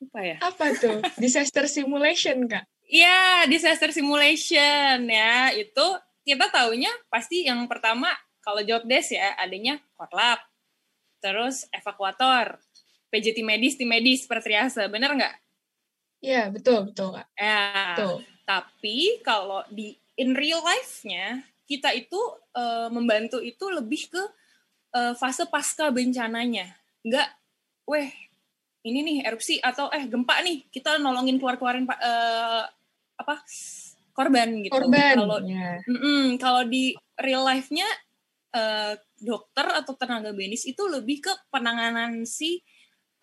Apa ya? Apa tuh? Disaster simulation, Kak? Iya, disaster simulation ya. Itu kita taunya pasti yang pertama kalau job desk ya adanya korlap, terus evakuator, PJT medis, tim medis, pertriase, bener nggak? Iya, betul, betul, Kak. Ya, betul. tapi kalau di in real life-nya, kita itu uh, membantu itu lebih ke uh, fase pasca bencananya. Nggak, weh, ini nih erupsi atau eh gempa nih, kita nolongin keluar-keluarin uh, apa korban gitu. Korban. Kalau yeah. kalau di real life-nya uh, dokter atau tenaga medis itu lebih ke penanganan si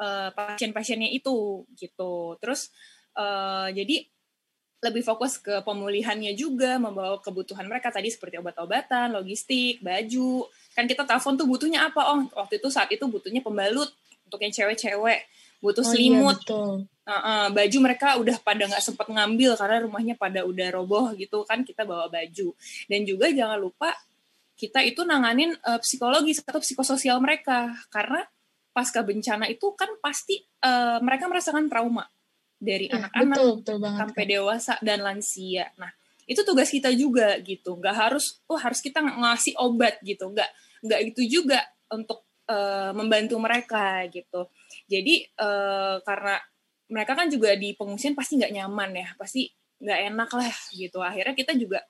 uh, pasien-pasiennya itu gitu. Terus uh, jadi lebih fokus ke pemulihannya juga, membawa kebutuhan mereka tadi seperti obat-obatan, logistik, baju. Kan kita telepon tuh butuhnya apa? Oh, waktu itu saat itu butuhnya pembalut untuk yang cewek-cewek, butuh oh, iya, selimut. Iya, betul. Uh, uh, baju mereka udah pada nggak sempat ngambil karena rumahnya pada udah roboh gitu kan kita bawa baju. Dan juga jangan lupa kita itu nanganin uh, psikologis atau psikososial mereka karena pasca bencana itu kan pasti uh, mereka merasakan trauma dari ya, anak-anak sampai kan. dewasa dan lansia. Nah itu tugas kita juga gitu, nggak harus oh harus kita ngasih obat gitu, nggak nggak itu juga untuk uh, membantu mereka gitu. Jadi uh, karena mereka kan juga di pengungsian pasti nggak nyaman ya, pasti nggak enak lah gitu. Akhirnya kita juga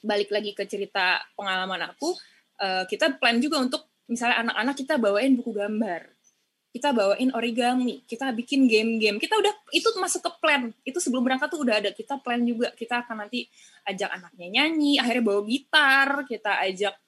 balik lagi ke cerita pengalaman aku, uh, kita plan juga untuk misalnya anak-anak kita bawain buku gambar, kita bawain origami, kita bikin game-game, kita udah itu masuk ke plan, itu sebelum berangkat tuh udah ada. Kita plan juga, kita akan nanti ajak anaknya nyanyi, akhirnya bawa gitar, kita ajak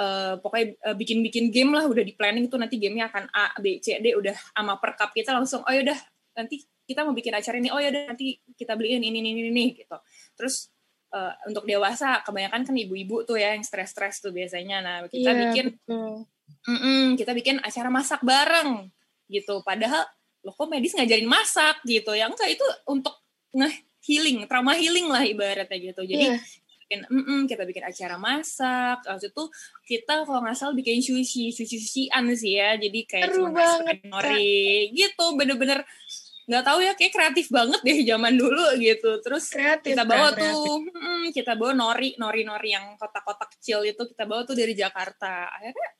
uh, pokoknya uh, bikin-bikin game lah, udah di planning tuh nanti gamenya akan A, B, C, D, udah sama perkap kita langsung, oh yaudah nanti kita mau bikin acara ini, oh yaudah nanti kita beliin ini, ini, ini, ini gitu. Terus uh, untuk dewasa kebanyakan kan ibu-ibu tuh ya yang stres-stres tuh biasanya. Nah kita yeah, bikin, mm -mm, kita bikin acara masak bareng gitu. Padahal loh kok medis ngajarin masak gitu ya? Enggak itu untuk nge healing trauma healing lah ibaratnya gitu. Jadi yeah. bikin mm -mm, kita bikin acara masak. Waktu itu kita kalau nggak salah bikin sushi sushi sushian sih ya. Jadi kayak Seru cuma banget, nori gitu bener-bener nggak tahu ya kayak kreatif banget deh zaman dulu gitu. Terus kreatif, kita bawa kreatif. tuh hmm, kita bawa nori nori nori yang kotak-kotak kecil itu kita bawa tuh dari Jakarta. Akhirnya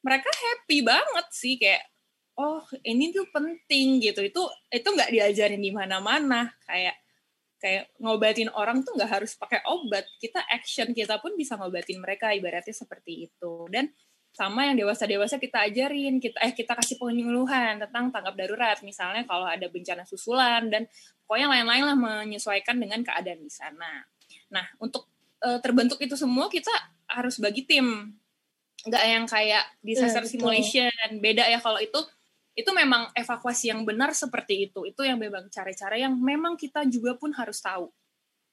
mereka happy banget sih kayak oh ini tuh penting gitu. Itu itu nggak diajarin di mana-mana. Kayak kayak ngobatin orang tuh nggak harus pakai obat. Kita action kita pun bisa ngobatin mereka ibaratnya seperti itu. Dan sama yang dewasa-dewasa kita ajarin. Kita eh kita kasih penyuluhan tentang tanggap darurat. Misalnya kalau ada bencana susulan dan pokoknya lain-lain lah menyesuaikan dengan keadaan di sana. Nah untuk e, terbentuk itu semua kita harus bagi tim. Nggak yang kayak disaster yeah, simulation. Beda ya kalau itu itu memang evakuasi yang benar seperti itu itu yang memang cara-cara yang memang kita juga pun harus tahu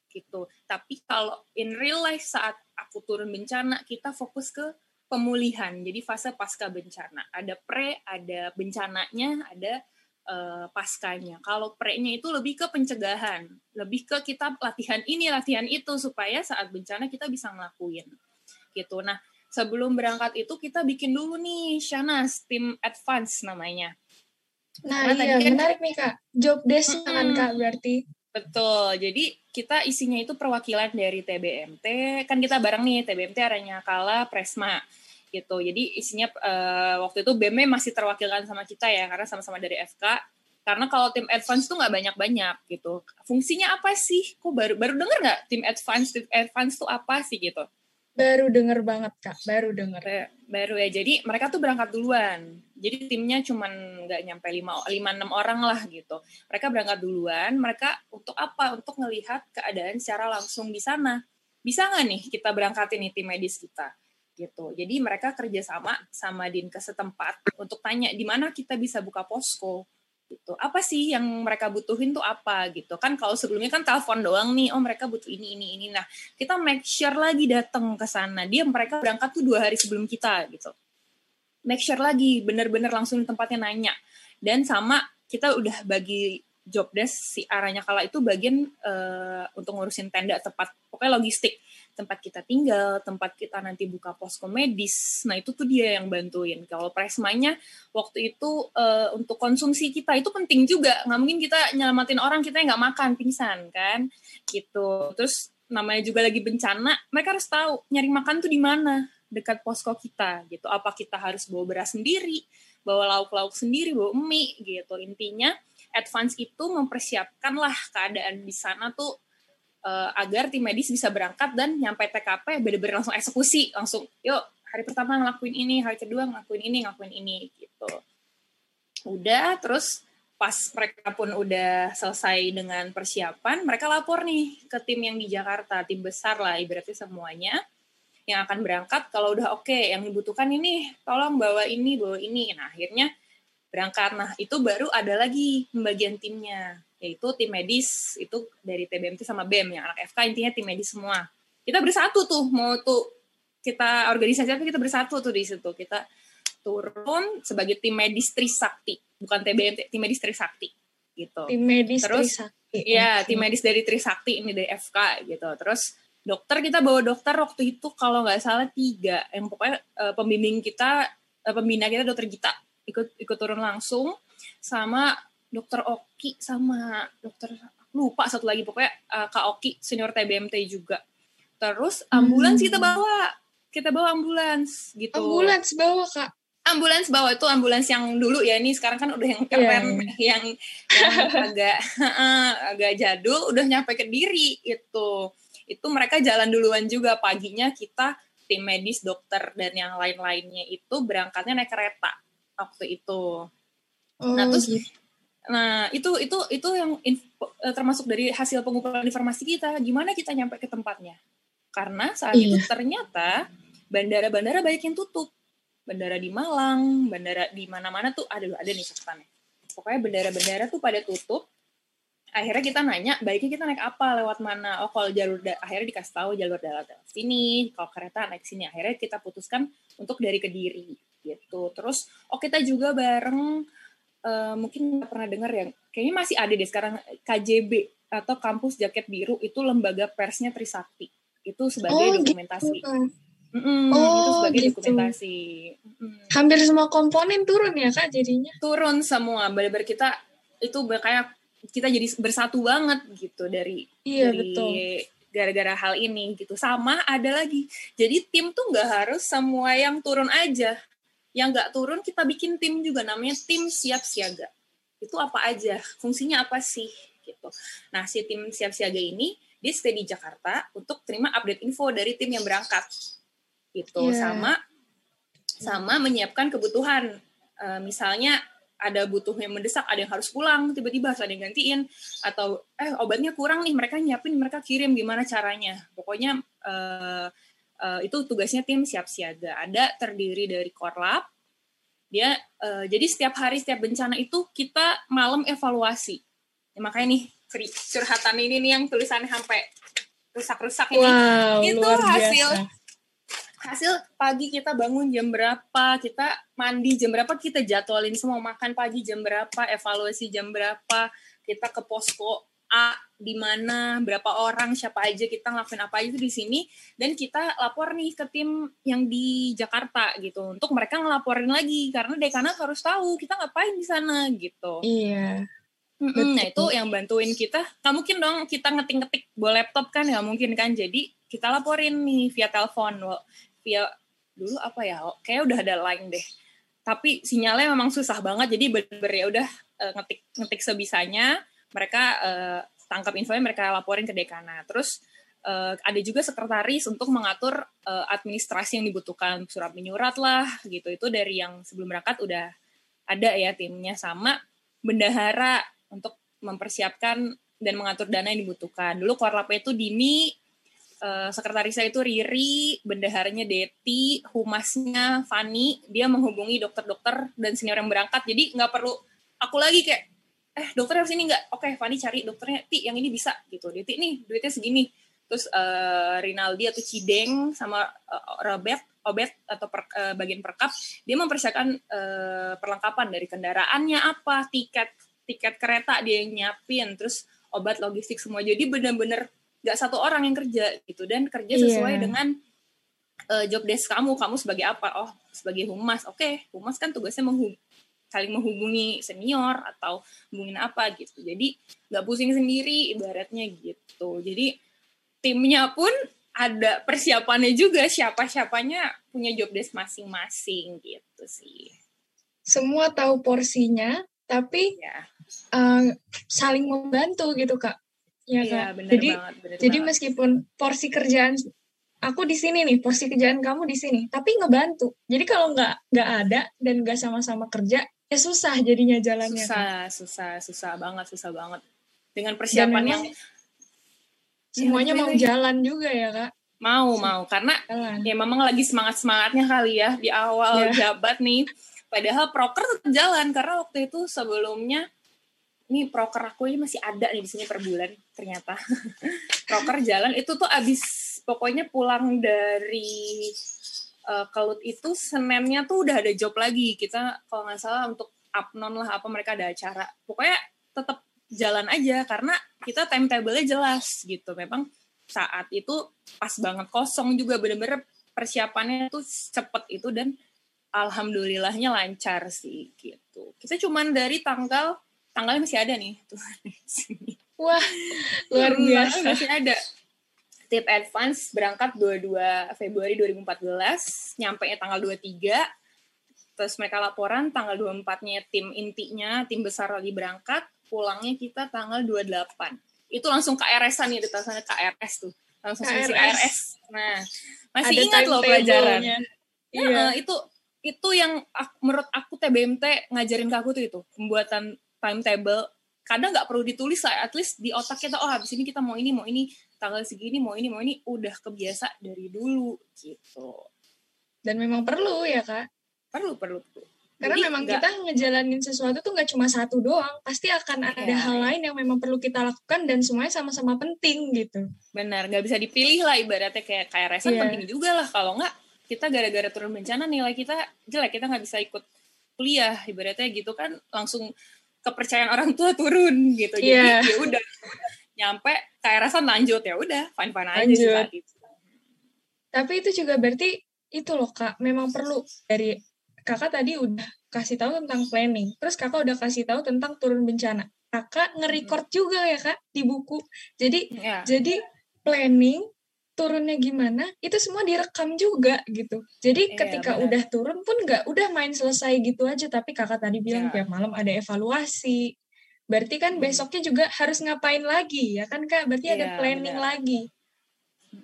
gitu tapi kalau in real life saat aku turun bencana kita fokus ke pemulihan. Jadi fase pasca bencana. Ada pre, ada bencananya, ada uh, paskanya. Kalau pre-nya itu lebih ke pencegahan, lebih ke kita latihan ini, latihan itu supaya saat bencana kita bisa ngelakuin. Gitu. Nah, sebelum berangkat itu kita bikin dulu nih Shanas tim advance namanya. Nah, Karena iya tadi kan, menarik nih Kak. Job desk mm -mm. kan Kak berarti. Betul. Jadi kita isinya itu perwakilan dari TBMT. Kan kita bareng nih, TBMT Aranya Kala Presma. gitu. Jadi isinya uh, waktu itu BM masih terwakilkan sama kita ya karena sama-sama dari FK. Karena kalau tim advance tuh nggak banyak-banyak gitu. Fungsinya apa sih? Kok baru baru denger nggak tim advance? Tim advance tuh apa sih gitu? Baru denger banget kak, baru denger. Baru ya, jadi mereka tuh berangkat duluan. Jadi timnya cuman nggak nyampe lima lima enam orang lah gitu. Mereka berangkat duluan. Mereka untuk apa? Untuk ngelihat keadaan secara langsung di sana. Bisa nggak nih kita berangkatin nih tim medis kita? gitu. Jadi mereka kerjasama sama dinkes setempat untuk tanya di mana kita bisa buka posko gitu. Apa sih yang mereka butuhin tuh apa gitu. Kan kalau sebelumnya kan telepon doang nih, oh mereka butuh ini ini ini. Nah, kita make sure lagi datang ke sana. Dia mereka berangkat tuh dua hari sebelum kita gitu. Make sure lagi bener-bener langsung di tempatnya nanya. Dan sama kita udah bagi job desk si arahnya kala itu bagian uh, untuk ngurusin tenda tempat pokoknya logistik tempat kita tinggal, tempat kita nanti buka posko medis. Nah, itu tuh dia yang bantuin. Kalau presmanya waktu itu uh, untuk konsumsi kita itu penting juga. Nggak mungkin kita nyelamatin orang kita yang nggak makan, pingsan kan. Gitu. Terus namanya juga lagi bencana, mereka harus tahu nyari makan tuh di mana dekat posko kita gitu. Apa kita harus bawa beras sendiri, bawa lauk-lauk sendiri, bawa mie gitu. Intinya advance itu mempersiapkanlah keadaan di sana tuh uh, agar tim medis bisa berangkat dan nyampe TKP bener-bener langsung eksekusi langsung yuk hari pertama ngelakuin ini hari kedua ngelakuin ini ngelakuin ini gitu. Udah terus pas mereka pun udah selesai dengan persiapan mereka lapor nih ke tim yang di Jakarta tim besar lah ibaratnya semuanya yang akan berangkat kalau udah oke okay, yang dibutuhkan ini tolong bawa ini bawa ini. Nah akhirnya berangkat. Nah itu baru ada lagi pembagian timnya yaitu tim medis itu dari TBMT sama BEM yang anak FK intinya tim medis semua. Kita bersatu tuh mau tuh kita organisasi apa kita bersatu tuh di situ. Kita turun sebagai tim medis Trisakti bukan TBMT tim medis Trisakti gitu. Tim medis terus Trisakti. ya tim medis dari Trisakti ini dari FK gitu. Terus dokter kita bawa dokter waktu itu kalau nggak salah tiga. Yang pokoknya uh, pembimbing kita uh, pembina kita dokter Gita ikut ikut turun langsung sama dokter Oki sama dokter lupa satu lagi pokoknya uh, Kak Oki senior TBMT juga. Terus ambulans hmm. kita bawa, kita bawa ambulans gitu. Ambulans bawa kak. Ambulans bawa itu ambulans yang dulu ya ini sekarang kan udah yang iya, keren yeah. yang yang agak agak jadul udah nyampe ke diri itu itu mereka jalan duluan juga paginya kita tim medis dokter dan yang lain-lainnya itu berangkatnya naik kereta waktu itu. Nah, oh, nah terus gitu Nah, itu itu itu yang info, eh, termasuk dari hasil pengumpulan informasi kita. Gimana kita nyampe ke tempatnya? Karena saat iya. itu ternyata bandara-bandara banyak yang tutup. Bandara di Malang, bandara di mana-mana tuh ada ada nih catatannya. Pokoknya bandara-bandara tuh pada tutup. Akhirnya kita nanya, baiknya kita naik apa, lewat mana? Oh, kalau jalur akhirnya dikasih tahu jalur darat sini, kalau kereta naik sini. Akhirnya kita putuskan untuk dari Kediri gitu. Terus, oh kita juga bareng uh, mungkin nggak pernah dengar ya kayaknya masih ada deh sekarang KJB atau kampus jaket biru itu lembaga persnya Trisakti itu sebagai oh, dokumentasi gitu. Mm -mm, oh, itu sebagai gitu. dokumentasi. Mm. Hampir semua komponen turun ya kak jadinya? Turun semua, benar-benar kita itu kayak kita jadi bersatu banget gitu dari iya, dari betul. gara-gara hal ini gitu. Sama ada lagi, jadi tim tuh nggak harus semua yang turun aja. Yang nggak turun kita bikin tim juga namanya tim siap siaga. Itu apa aja? Fungsinya apa sih? Gitu. Nah si tim siap siaga ini dia stay di Jakarta untuk terima update info dari tim yang berangkat. Gitu. Yeah. sama sama menyiapkan kebutuhan. Uh, misalnya ada butuh yang mendesak ada yang harus pulang tiba-tiba harus ada yang gantiin atau eh obatnya kurang nih mereka nyiapin mereka kirim gimana caranya pokoknya uh, uh, itu tugasnya tim siap siaga. Ada terdiri dari korlap. Dia uh, jadi setiap hari setiap bencana itu kita malam evaluasi. Ya, makanya nih curhatan ini nih yang tulisannya sampai rusak-rusak ini. Wow, itu hasil biasa. Hasil pagi kita bangun jam berapa, kita mandi jam berapa, kita jadwalin semua makan pagi jam berapa, evaluasi jam berapa, kita ke posko A di mana? Berapa orang? Siapa aja? Kita ngelakuin apa aja di sini. Dan kita lapor nih ke tim yang di Jakarta gitu. Untuk mereka ngelaporin lagi karena dekana harus tahu kita ngapain di sana gitu. Iya. Mm -mm, nah itu yang bantuin kita. Nggak mungkin dong kita ngetik-ngetik bawa laptop kan? Nggak mungkin kan? Jadi kita laporin nih via telepon via dulu apa ya kayak udah ada line deh. Tapi sinyalnya memang susah banget jadi bener-bener ya udah uh, ngetik ngetik sebisanya mereka uh, tangkap infonya mereka laporin ke dekana. Terus uh, ada juga sekretaris untuk mengatur uh, administrasi yang dibutuhkan. Surat menyurat lah gitu. Itu dari yang sebelum berangkat udah ada ya timnya sama bendahara untuk mempersiapkan dan mengatur dana yang dibutuhkan. Dulu korlapnya itu Dini uh, sekretarisnya itu Riri bendaharanya Deti humasnya Fani. Dia menghubungi dokter-dokter dan senior yang berangkat. Jadi nggak perlu aku lagi kayak eh dokter harus ini nggak? Oke Fani cari dokternya. Ti yang ini bisa. Gitu. Deti nih duitnya segini. Terus uh, Rinaldi atau Cideng sama uh, Robert Obet atau per, uh, bagian perkap dia mempersiapkan uh, perlengkapan dari kendaraannya apa tiket tiket kereta dia yang nyiapin terus obat logistik semua. Jadi bener-bener gak satu orang yang kerja gitu dan kerja iya. sesuai yeah. dengan uh, job desk kamu kamu sebagai apa oh sebagai humas oke okay, humas kan tugasnya menghub saling menghubungi senior atau hubungin apa gitu jadi nggak pusing sendiri ibaratnya gitu jadi timnya pun ada persiapannya juga siapa-siapanya punya job desk masing-masing gitu sih. Semua tahu porsinya, tapi ya. uh, saling membantu gitu kak. Ya, ya Bener jadi banget, bener jadi banget. meskipun porsi kerjaan aku di sini nih, porsi kerjaan kamu di sini, tapi ngebantu. Jadi kalau nggak nggak ada dan nggak sama-sama kerja, ya susah jadinya jalannya. Susah, kan? susah, susah banget, susah banget. Dengan persiapan yang semuanya ya, mau jalan juga ya kak mau mau karena jalan. ya memang lagi semangat semangatnya kali ya di awal ya. jabat nih padahal proker tetap jalan karena waktu itu sebelumnya nih proker aku ini masih ada nih di sini per bulan ternyata <laughs> proker jalan itu tuh abis pokoknya pulang dari uh, kelut itu senennya tuh udah ada job lagi kita kalau nggak salah untuk upnon lah apa mereka ada acara pokoknya tetap jalan aja karena kita timetable-nya jelas gitu. Memang saat itu pas banget kosong juga bener-bener persiapannya tuh cepet itu dan alhamdulillahnya lancar sih gitu. Kita cuman dari tanggal tanggalnya masih ada nih tuh. <laughs> Wah, luar biasa masih ada. Tip advance berangkat 22 Februari 2014, nyampe tanggal 23 terus mereka laporan tanggal 24-nya tim intinya, tim besar lagi berangkat, pulangnya kita tanggal 28. Itu langsung KRS-an nih, ditasannya KRS tuh. Langsung KRS. KRS. Nah, masih Ada ingat loh pelajaran. Iya. Ya, itu itu yang aku, menurut aku TBMT ngajarin ke aku tuh itu, pembuatan timetable kadang nggak perlu ditulis lah, at least di otak kita, oh habis ini kita mau ini, mau ini, tanggal segini, mau ini, mau ini, udah kebiasa dari dulu gitu. Dan memang perlu ya kak? perlu perlu karena Jadi, memang enggak, kita ngejalanin sesuatu tuh nggak cuma satu doang, pasti akan ada ya. hal lain yang memang perlu kita lakukan dan semuanya sama-sama penting gitu. Benar, nggak bisa dipilih lah ibaratnya kayak kayak resan yeah. penting juga lah. Kalau nggak kita gara-gara turun bencana nilai kita jelek, kita nggak bisa ikut kuliah ibaratnya gitu kan langsung kepercayaan orang tua turun gitu. Jadi yeah. ya udah nyampe resan lanjut ya udah fine fine aja sih saat itu. Tapi itu juga berarti itu loh kak, memang perlu dari kakak tadi udah kasih tahu tentang planning, terus kakak udah kasih tahu tentang turun bencana. Kakak nge-record juga ya kak di buku. Jadi yeah. jadi planning turunnya gimana itu semua direkam juga gitu. Jadi yeah, ketika bener. udah turun pun nggak udah main selesai gitu aja. Tapi kakak tadi bilang yeah. tiap malam ada evaluasi. Berarti kan hmm. besoknya juga harus ngapain lagi ya kan kak? Berarti yeah, ada planning bener. lagi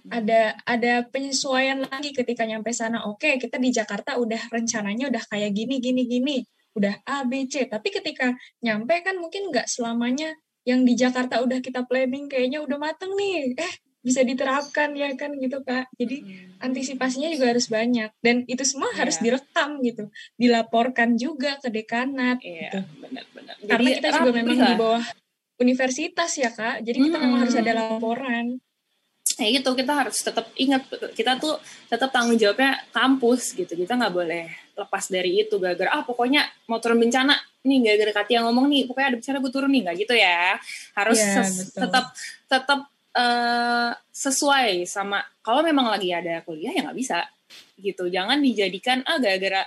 ada ada penyesuaian lagi ketika nyampe sana. Oke, kita di Jakarta udah rencananya udah kayak gini gini gini, udah A B C. Tapi ketika nyampe kan mungkin nggak selamanya yang di Jakarta udah kita planning kayaknya udah mateng nih. Eh, bisa diterapkan ya kan gitu kak. Jadi hmm. antisipasinya juga harus banyak. Dan itu semua yeah. harus direkam gitu. Dilaporkan juga ke dekanat yeah, gitu. benar-benar karena kita juga memang di bawah universitas ya kak. Jadi kita hmm. memang harus ada laporan. Ya gitu kita harus tetap ingat kita tuh tetap tanggung jawabnya kampus gitu. Kita nggak boleh lepas dari itu gara-gara ah pokoknya mau turun bencana. Nih gara-gara Katia ngomong nih. Pokoknya ada bencana gue turun nih. Nggak gitu ya. Harus yeah, tetap tetap uh, sesuai sama kalau memang lagi ada kuliah ya nggak bisa gitu. Jangan dijadikan ah gara-gara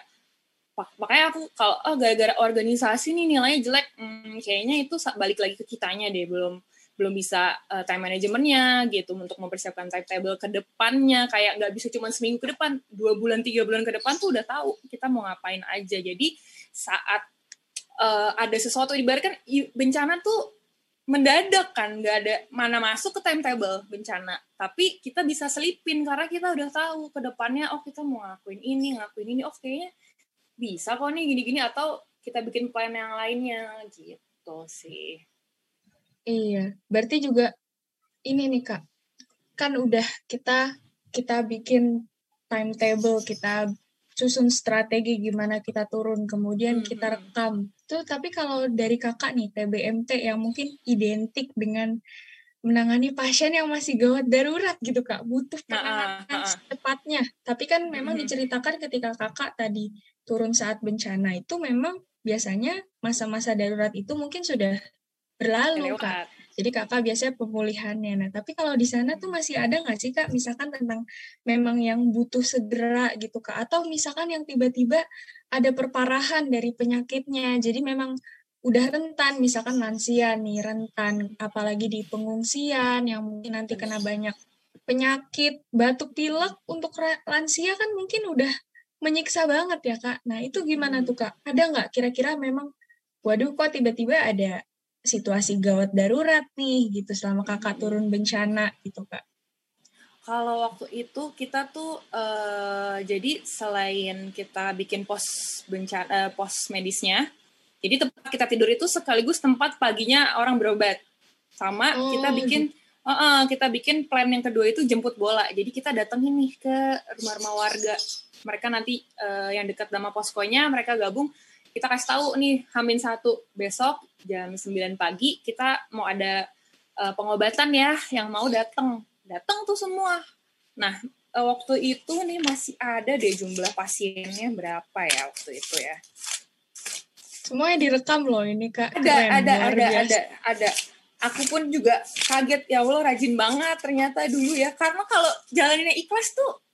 makanya aku kalau ah gara-gara organisasi nih nilainya jelek hmm, kayaknya itu balik lagi ke kitanya deh belum belum bisa uh, time manajemennya gitu. Untuk mempersiapkan timetable ke depannya kayak nggak bisa cuma seminggu ke depan dua bulan tiga bulan ke depan tuh udah tahu kita mau ngapain aja. Jadi saat uh, ada sesuatu ibaratkan bencana tuh mendadak kan nggak ada mana masuk ke timetable bencana. Tapi kita bisa selipin karena kita udah tahu ke depannya oh kita mau ngakuin ini ngakuin ini. Oh kayaknya bisa kok nih gini-gini atau kita bikin plan yang lainnya. Gitu sih. Iya, berarti juga ini nih Kak, kan udah kita kita bikin timetable, kita susun strategi gimana kita turun, kemudian hmm. kita rekam. Tuh, tapi kalau dari kakak nih TBMT yang mungkin identik dengan menangani pasien yang masih gawat darurat gitu kak, butuh penanganan nah, secepatnya. Tapi kan memang hmm. diceritakan ketika kakak tadi turun saat bencana itu memang biasanya masa-masa darurat itu mungkin sudah berlalu kak. Jadi kakak biasanya pemulihannya. Nah tapi kalau di sana tuh masih ada nggak sih kak misalkan tentang memang yang butuh segera gitu kak atau misalkan yang tiba-tiba ada perparahan dari penyakitnya. Jadi memang udah rentan misalkan lansia nih rentan apalagi di pengungsian yang mungkin nanti kena banyak penyakit batuk pilek untuk lansia kan mungkin udah menyiksa banget ya kak. Nah itu gimana tuh kak? Ada nggak kira-kira memang waduh kok tiba-tiba ada situasi gawat darurat nih gitu selama kakak turun bencana gitu kak? Kalau waktu itu kita tuh uh, jadi selain kita bikin pos bencana uh, pos medisnya, jadi tempat kita tidur itu sekaligus tempat paginya orang berobat. Sama oh, kita bikin uh, uh, kita bikin plan yang kedua itu jemput bola. Jadi kita datengin nih ke rumah-rumah warga. Mereka nanti uh, yang dekat sama poskonya mereka gabung kita kasih tahu nih Hamin satu besok jam 9 pagi kita mau ada uh, pengobatan ya yang mau datang datang tuh semua. Nah uh, waktu itu nih masih ada deh jumlah pasiennya berapa ya waktu itu ya. Semuanya direkam loh ini kak. Ada Keren, ada ada biasa. ada ada. Aku pun juga kaget ya Allah rajin banget ternyata dulu ya. Karena kalau jalaninnya ikhlas tuh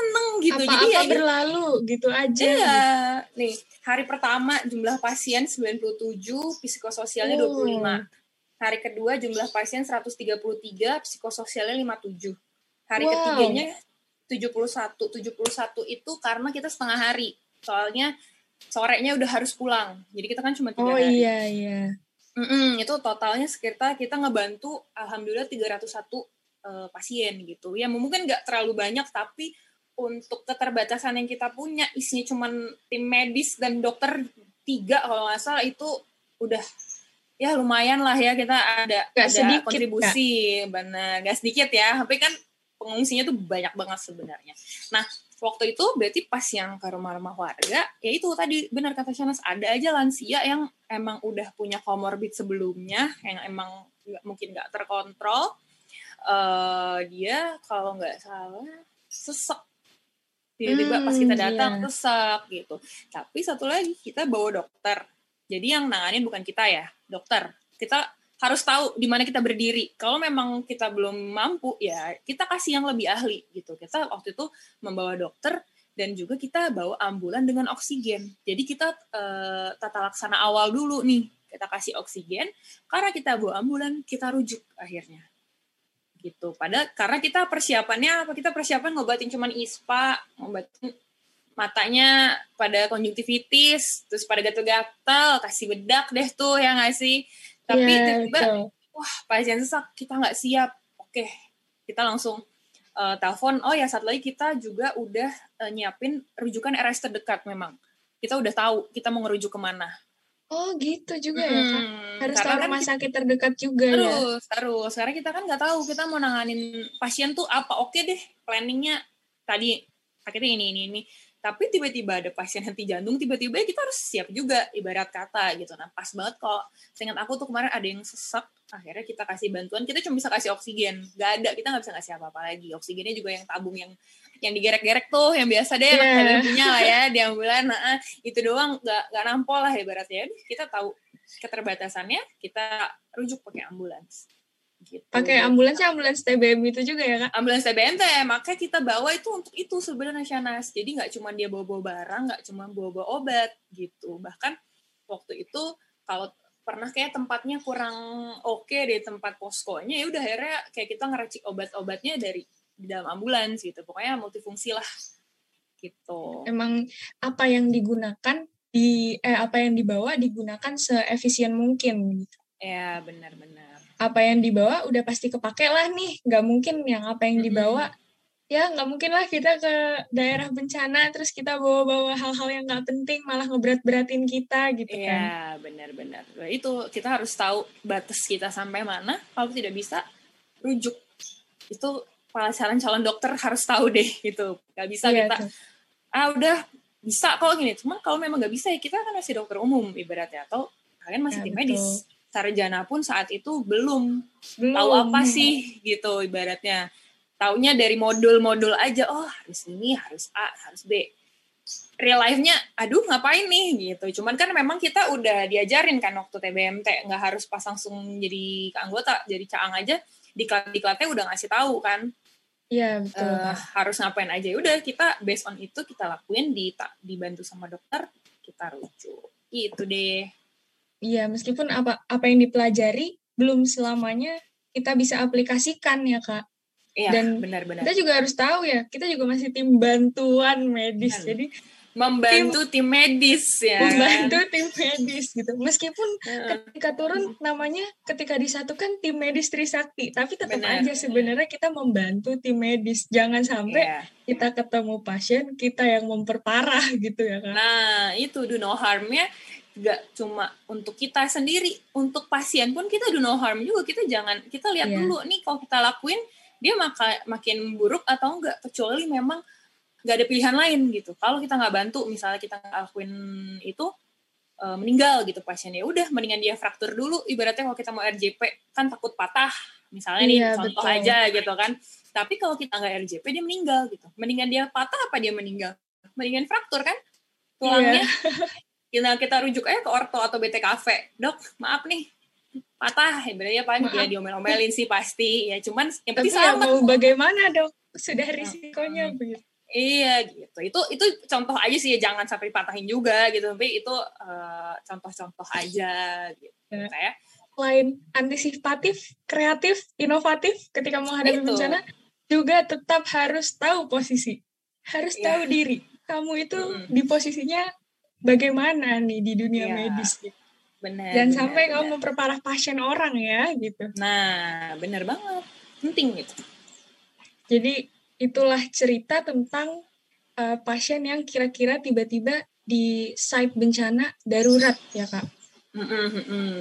seneng gitu. Apa, jadi apa ya berlalu gitu aja. Iya. Nih hari pertama jumlah pasien 97 psikososialnya oh. 25 hari kedua jumlah pasien 133 psikososialnya 57 hari wow. ketiganya 71 71 itu karena kita setengah hari. Soalnya sorenya udah harus pulang. Jadi kita kan cuma tiga oh, hari. iya iya. Mm-mm, itu totalnya sekitar kita ngebantu alhamdulillah 301 uh, pasien gitu. Ya mungkin nggak terlalu banyak tapi untuk keterbatasan yang kita punya isinya cuma tim medis dan dokter tiga kalau nggak salah itu udah ya lumayan lah ya kita ada gak ada sedikit, kontribusi gak? benar gak sedikit ya tapi kan pengungsinya tuh banyak banget sebenarnya nah waktu itu berarti pas yang ke rumah-rumah warga ya itu tadi benar kata Shanas ada aja lansia yang emang udah punya komorbid sebelumnya yang emang gak, mungkin nggak terkontrol uh, dia kalau nggak salah sesek tiba-tiba hmm, pas kita hmm, datang yeah. sesak gitu. Tapi satu lagi kita bawa dokter. Jadi yang nanganin bukan kita ya dokter. Kita harus tahu di mana kita berdiri. Kalau memang kita belum mampu ya kita kasih yang lebih ahli gitu. Kita waktu itu membawa dokter dan juga kita bawa ambulan dengan oksigen. Jadi kita uh, tata laksana awal dulu nih. Kita kasih oksigen karena kita bawa ambulan kita rujuk akhirnya gitu. Pada karena kita persiapannya apa? Kita persiapan ngobatin cuman ISPA, ngobatin matanya pada konjungtivitis, terus pada gatal-gatal, kasih bedak deh tuh ya nggak sih? Tapi yeah, tiba-tiba, wah pasien sesak, kita nggak siap. Oke, kita langsung uh, telepon. Oh ya, saat lagi kita juga udah uh, nyiapin rujukan RS terdekat memang. Kita udah tahu kita mau ngerujuk ke mana Oh gitu juga hmm, ya kak. Harus tahu kan rumah sakit terdekat juga terus, ya. Terus, terus. Sekarang kita kan nggak tahu kita mau nanganin pasien tuh apa. Oke deh, planningnya tadi sakitnya ini ini ini. Tapi tiba-tiba ada pasien henti jantung, tiba-tiba kita harus siap juga ibarat kata gitu. Nah pas banget kok. Seingat aku tuh kemarin ada yang sesak, akhirnya kita kasih bantuan. Kita cuma bisa kasih oksigen, gak ada. Kita nggak bisa kasih apa-apa lagi. Oksigennya juga yang tabung yang yang digerek-gerek tuh yang biasa deh yeah. punya lah ya di ambulan nah, itu doang nggak nggak nampol lah ibaratnya kita tahu keterbatasannya kita rujuk pakai ambulans gitu. pakai ambulans ya ambulans TBM itu juga ya kak? Ambulans TBM teh makanya kita bawa itu untuk itu sebenarnya Shanas. Jadi nggak cuma dia bawa bawa barang nggak cuma bawa bawa obat gitu. Bahkan waktu itu kalau pernah kayak tempatnya kurang oke okay deh tempat poskonya ya udah akhirnya kayak kita ngeracik obat-obatnya dari di dalam ambulans gitu. Pokoknya multifungsi lah gitu. Emang apa yang digunakan di eh apa yang dibawa digunakan seefisien mungkin. Gitu ya benar-benar apa yang dibawa udah pasti kepake lah nih nggak mungkin yang apa yang dibawa ya nggak mungkin lah kita ke daerah bencana terus kita bawa-bawa hal-hal yang nggak penting malah ngeberat-beratin kita gitu iya, kan. Iya benar-benar. Itu kita harus tahu batas kita sampai mana. Kalau tidak bisa rujuk. Itu para calon dokter harus tahu deh gitu. Gak bisa iya, kita tuh. ah udah bisa kok gini. Cuma kalau memang nggak bisa ya kita kan masih dokter umum ibaratnya atau kalian masih ya, tim medis. Sarjana pun saat itu belum, belum tahu apa sih gitu ibaratnya taunya dari modul-modul aja oh harus ini harus A harus B real life-nya aduh ngapain nih gitu cuman kan memang kita udah diajarin kan waktu TBMT nggak harus pas langsung jadi anggota jadi caang aja di diklatnya udah ngasih tahu kan Iya betul. Uh, harus ngapain aja. Udah kita based on itu kita lakuin di dibantu sama dokter kita rujuk. Itu deh. Iya meskipun apa apa yang dipelajari belum selamanya kita bisa aplikasikan ya kak. Iya, Dan benar-benar. Kita juga harus tahu ya, kita juga masih tim bantuan medis. Benar. Jadi membantu tim, tim medis ya. Membantu tim medis gitu. Meskipun uh, ketika turun namanya ketika disatukan tim medis Trisakti, tapi tetap benar. aja sebenarnya kita membantu tim medis. Jangan sampai yeah. kita ketemu pasien kita yang memperparah gitu ya kan. Nah, itu do no harmnya gak cuma untuk kita sendiri, untuk pasien pun kita do no harm juga. Kita jangan kita lihat yeah. dulu nih kalau kita lakuin dia maka, makin buruk atau enggak kecuali memang nggak ada pilihan lain gitu kalau kita nggak bantu misalnya kita ngelakuin itu e, meninggal gitu pasiennya udah mendingan dia fraktur dulu ibaratnya kalau kita mau RJP kan takut patah misalnya iya, nih contoh betul. aja gitu kan tapi kalau kita nggak RJP dia meninggal gitu mendingan dia patah apa dia meninggal mendingan fraktur kan tulangnya iya. <laughs> kita, kita rujuk aja ke orto atau BTKV dok maaf nih patah ya berarti ya paling dia diomel-omelin sih pasti ya cuman yang penting ya selamat mau bagaimana dok sudah risikonya hmm. begitu Iya gitu. Itu itu contoh aja sih ya jangan sampai patahin juga gitu. Tapi itu uh, contoh-contoh aja gitu. Ya. Selain antisipatif, kreatif, inovatif ketika menghadapi itu. bencana juga tetap harus tahu posisi. Harus ya. tahu diri. Kamu itu hmm. di posisinya bagaimana nih di dunia ya. medis gitu. Benar. Dan sampai kamu memperparah pasien orang ya gitu. Nah, benar banget. Penting gitu. Jadi itulah cerita tentang uh, pasien yang kira-kira tiba-tiba di site bencana darurat ya kak. Mm -mm.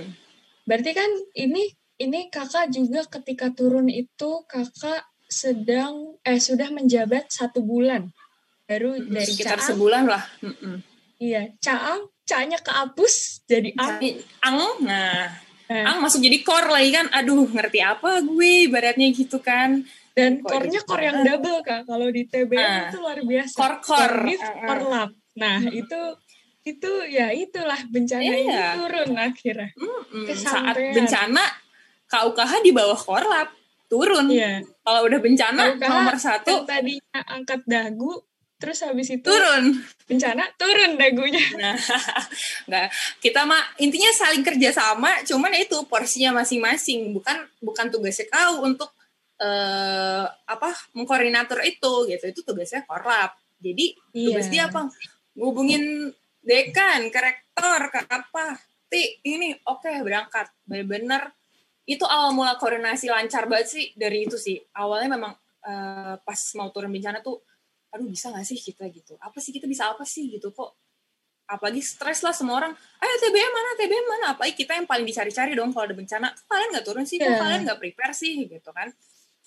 Berarti kan ini ini kakak juga ketika turun itu kakak sedang eh sudah menjabat satu bulan baru dari sekitar Caang, sebulan lah. Mm -mm. Iya, Caang caknya kehapus jadi ang. Ang, nah. Eh. Ang masuk jadi core lagi kan. Aduh, ngerti apa gue ibaratnya gitu kan. Dan core-nya core yang double kak. Kalau di TBM ah. itu luar biasa. Core-core. Core uh, uh. core lab. Nah, hmm. itu itu ya itulah bencana iya. ini turun akhirnya. Mm -mm. Saat bencana KUKH di bawah korlap turun. Iya. Kalau udah bencana KUKH nomor satu. Tadinya angkat dagu, terus habis itu turun. bencana turun dagunya. <laughs> Nah nggak. Kita mah intinya saling kerja sama cuman itu porsinya masing-masing. Bukan bukan tugasnya kau untuk uh, apa mengkoordinator itu gitu. Itu tugasnya korlap. Jadi iya. tugas dia apa? Ngubungin dekan ke rektor ke apa? Ti ini oke okay, berangkat. Benar-benar itu awal mula koordinasi lancar banget sih dari itu sih. Awalnya memang uh, pas mau turun bencana tuh aduh bisa gak sih kita gitu? Apa sih kita bisa apa sih gitu? Kok apalagi stres lah semua orang. Ayo TBM mana? TBM mana? Apalagi kita yang paling dicari-cari dong kalau ada bencana. Kalian nggak turun sih? Yeah. kalian nggak prepare sih? Gitu kan.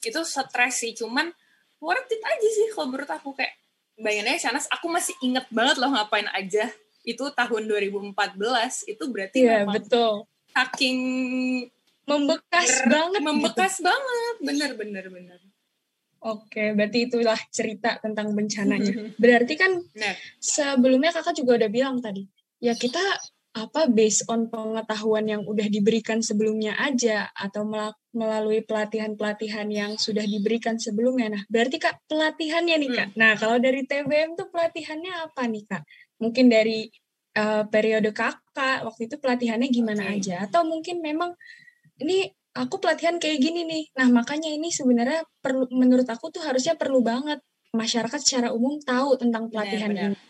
Itu stres sih. Cuman worth it aja sih kalau menurut aku. Kayak bayangannya Shanas aku masih inget banget loh ngapain aja. Itu tahun 2014 itu berarti yeah, memang betul. saking membekas banget membekas gitu. banget. Bener bener bener Oke, berarti itulah cerita tentang bencananya. Berarti kan nah. sebelumnya kakak juga udah bilang tadi, ya kita apa based on pengetahuan yang udah diberikan sebelumnya aja atau melalui pelatihan-pelatihan yang sudah diberikan sebelumnya. Nah, berarti kak pelatihannya nih kak. Hmm. Nah, kalau dari TBM tuh pelatihannya apa nih kak? Mungkin dari uh, periode kakak waktu itu pelatihannya gimana okay. aja atau mungkin memang ini aku pelatihan kayak gini nih nah makanya ini sebenarnya perlu menurut aku tuh harusnya perlu banget masyarakat secara umum tahu tentang pelatihan benar, benar.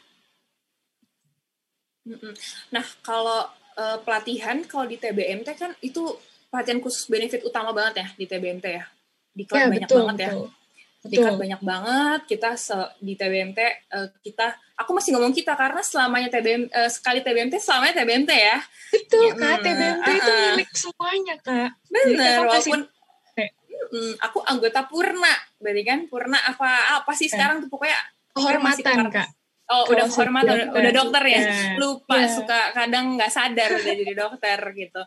ini nah kalau uh, pelatihan kalau di TBMT kan itu pelatihan khusus benefit utama banget ya di TBMT ya di ya, banyak betul, banget ya. betul. ya Betul. banyak banget kita se, di TBMT uh, eh, kita aku masih ngomong kita karena selamanya TBM uh, eh, sekali TBMT selamanya TBMT ya. Itu ya, kak. hmm, TBMT uh, itu milik semuanya kak. Benar walaupun hmm, aku anggota purna berarti kan? Purna apa apa sih sekarang tuh pokoknya kehormatan kak Oh, udah hormat, udah, udah dokter ya. Yeah. Lupa, yeah. suka kadang nggak sadar udah jadi dokter gitu.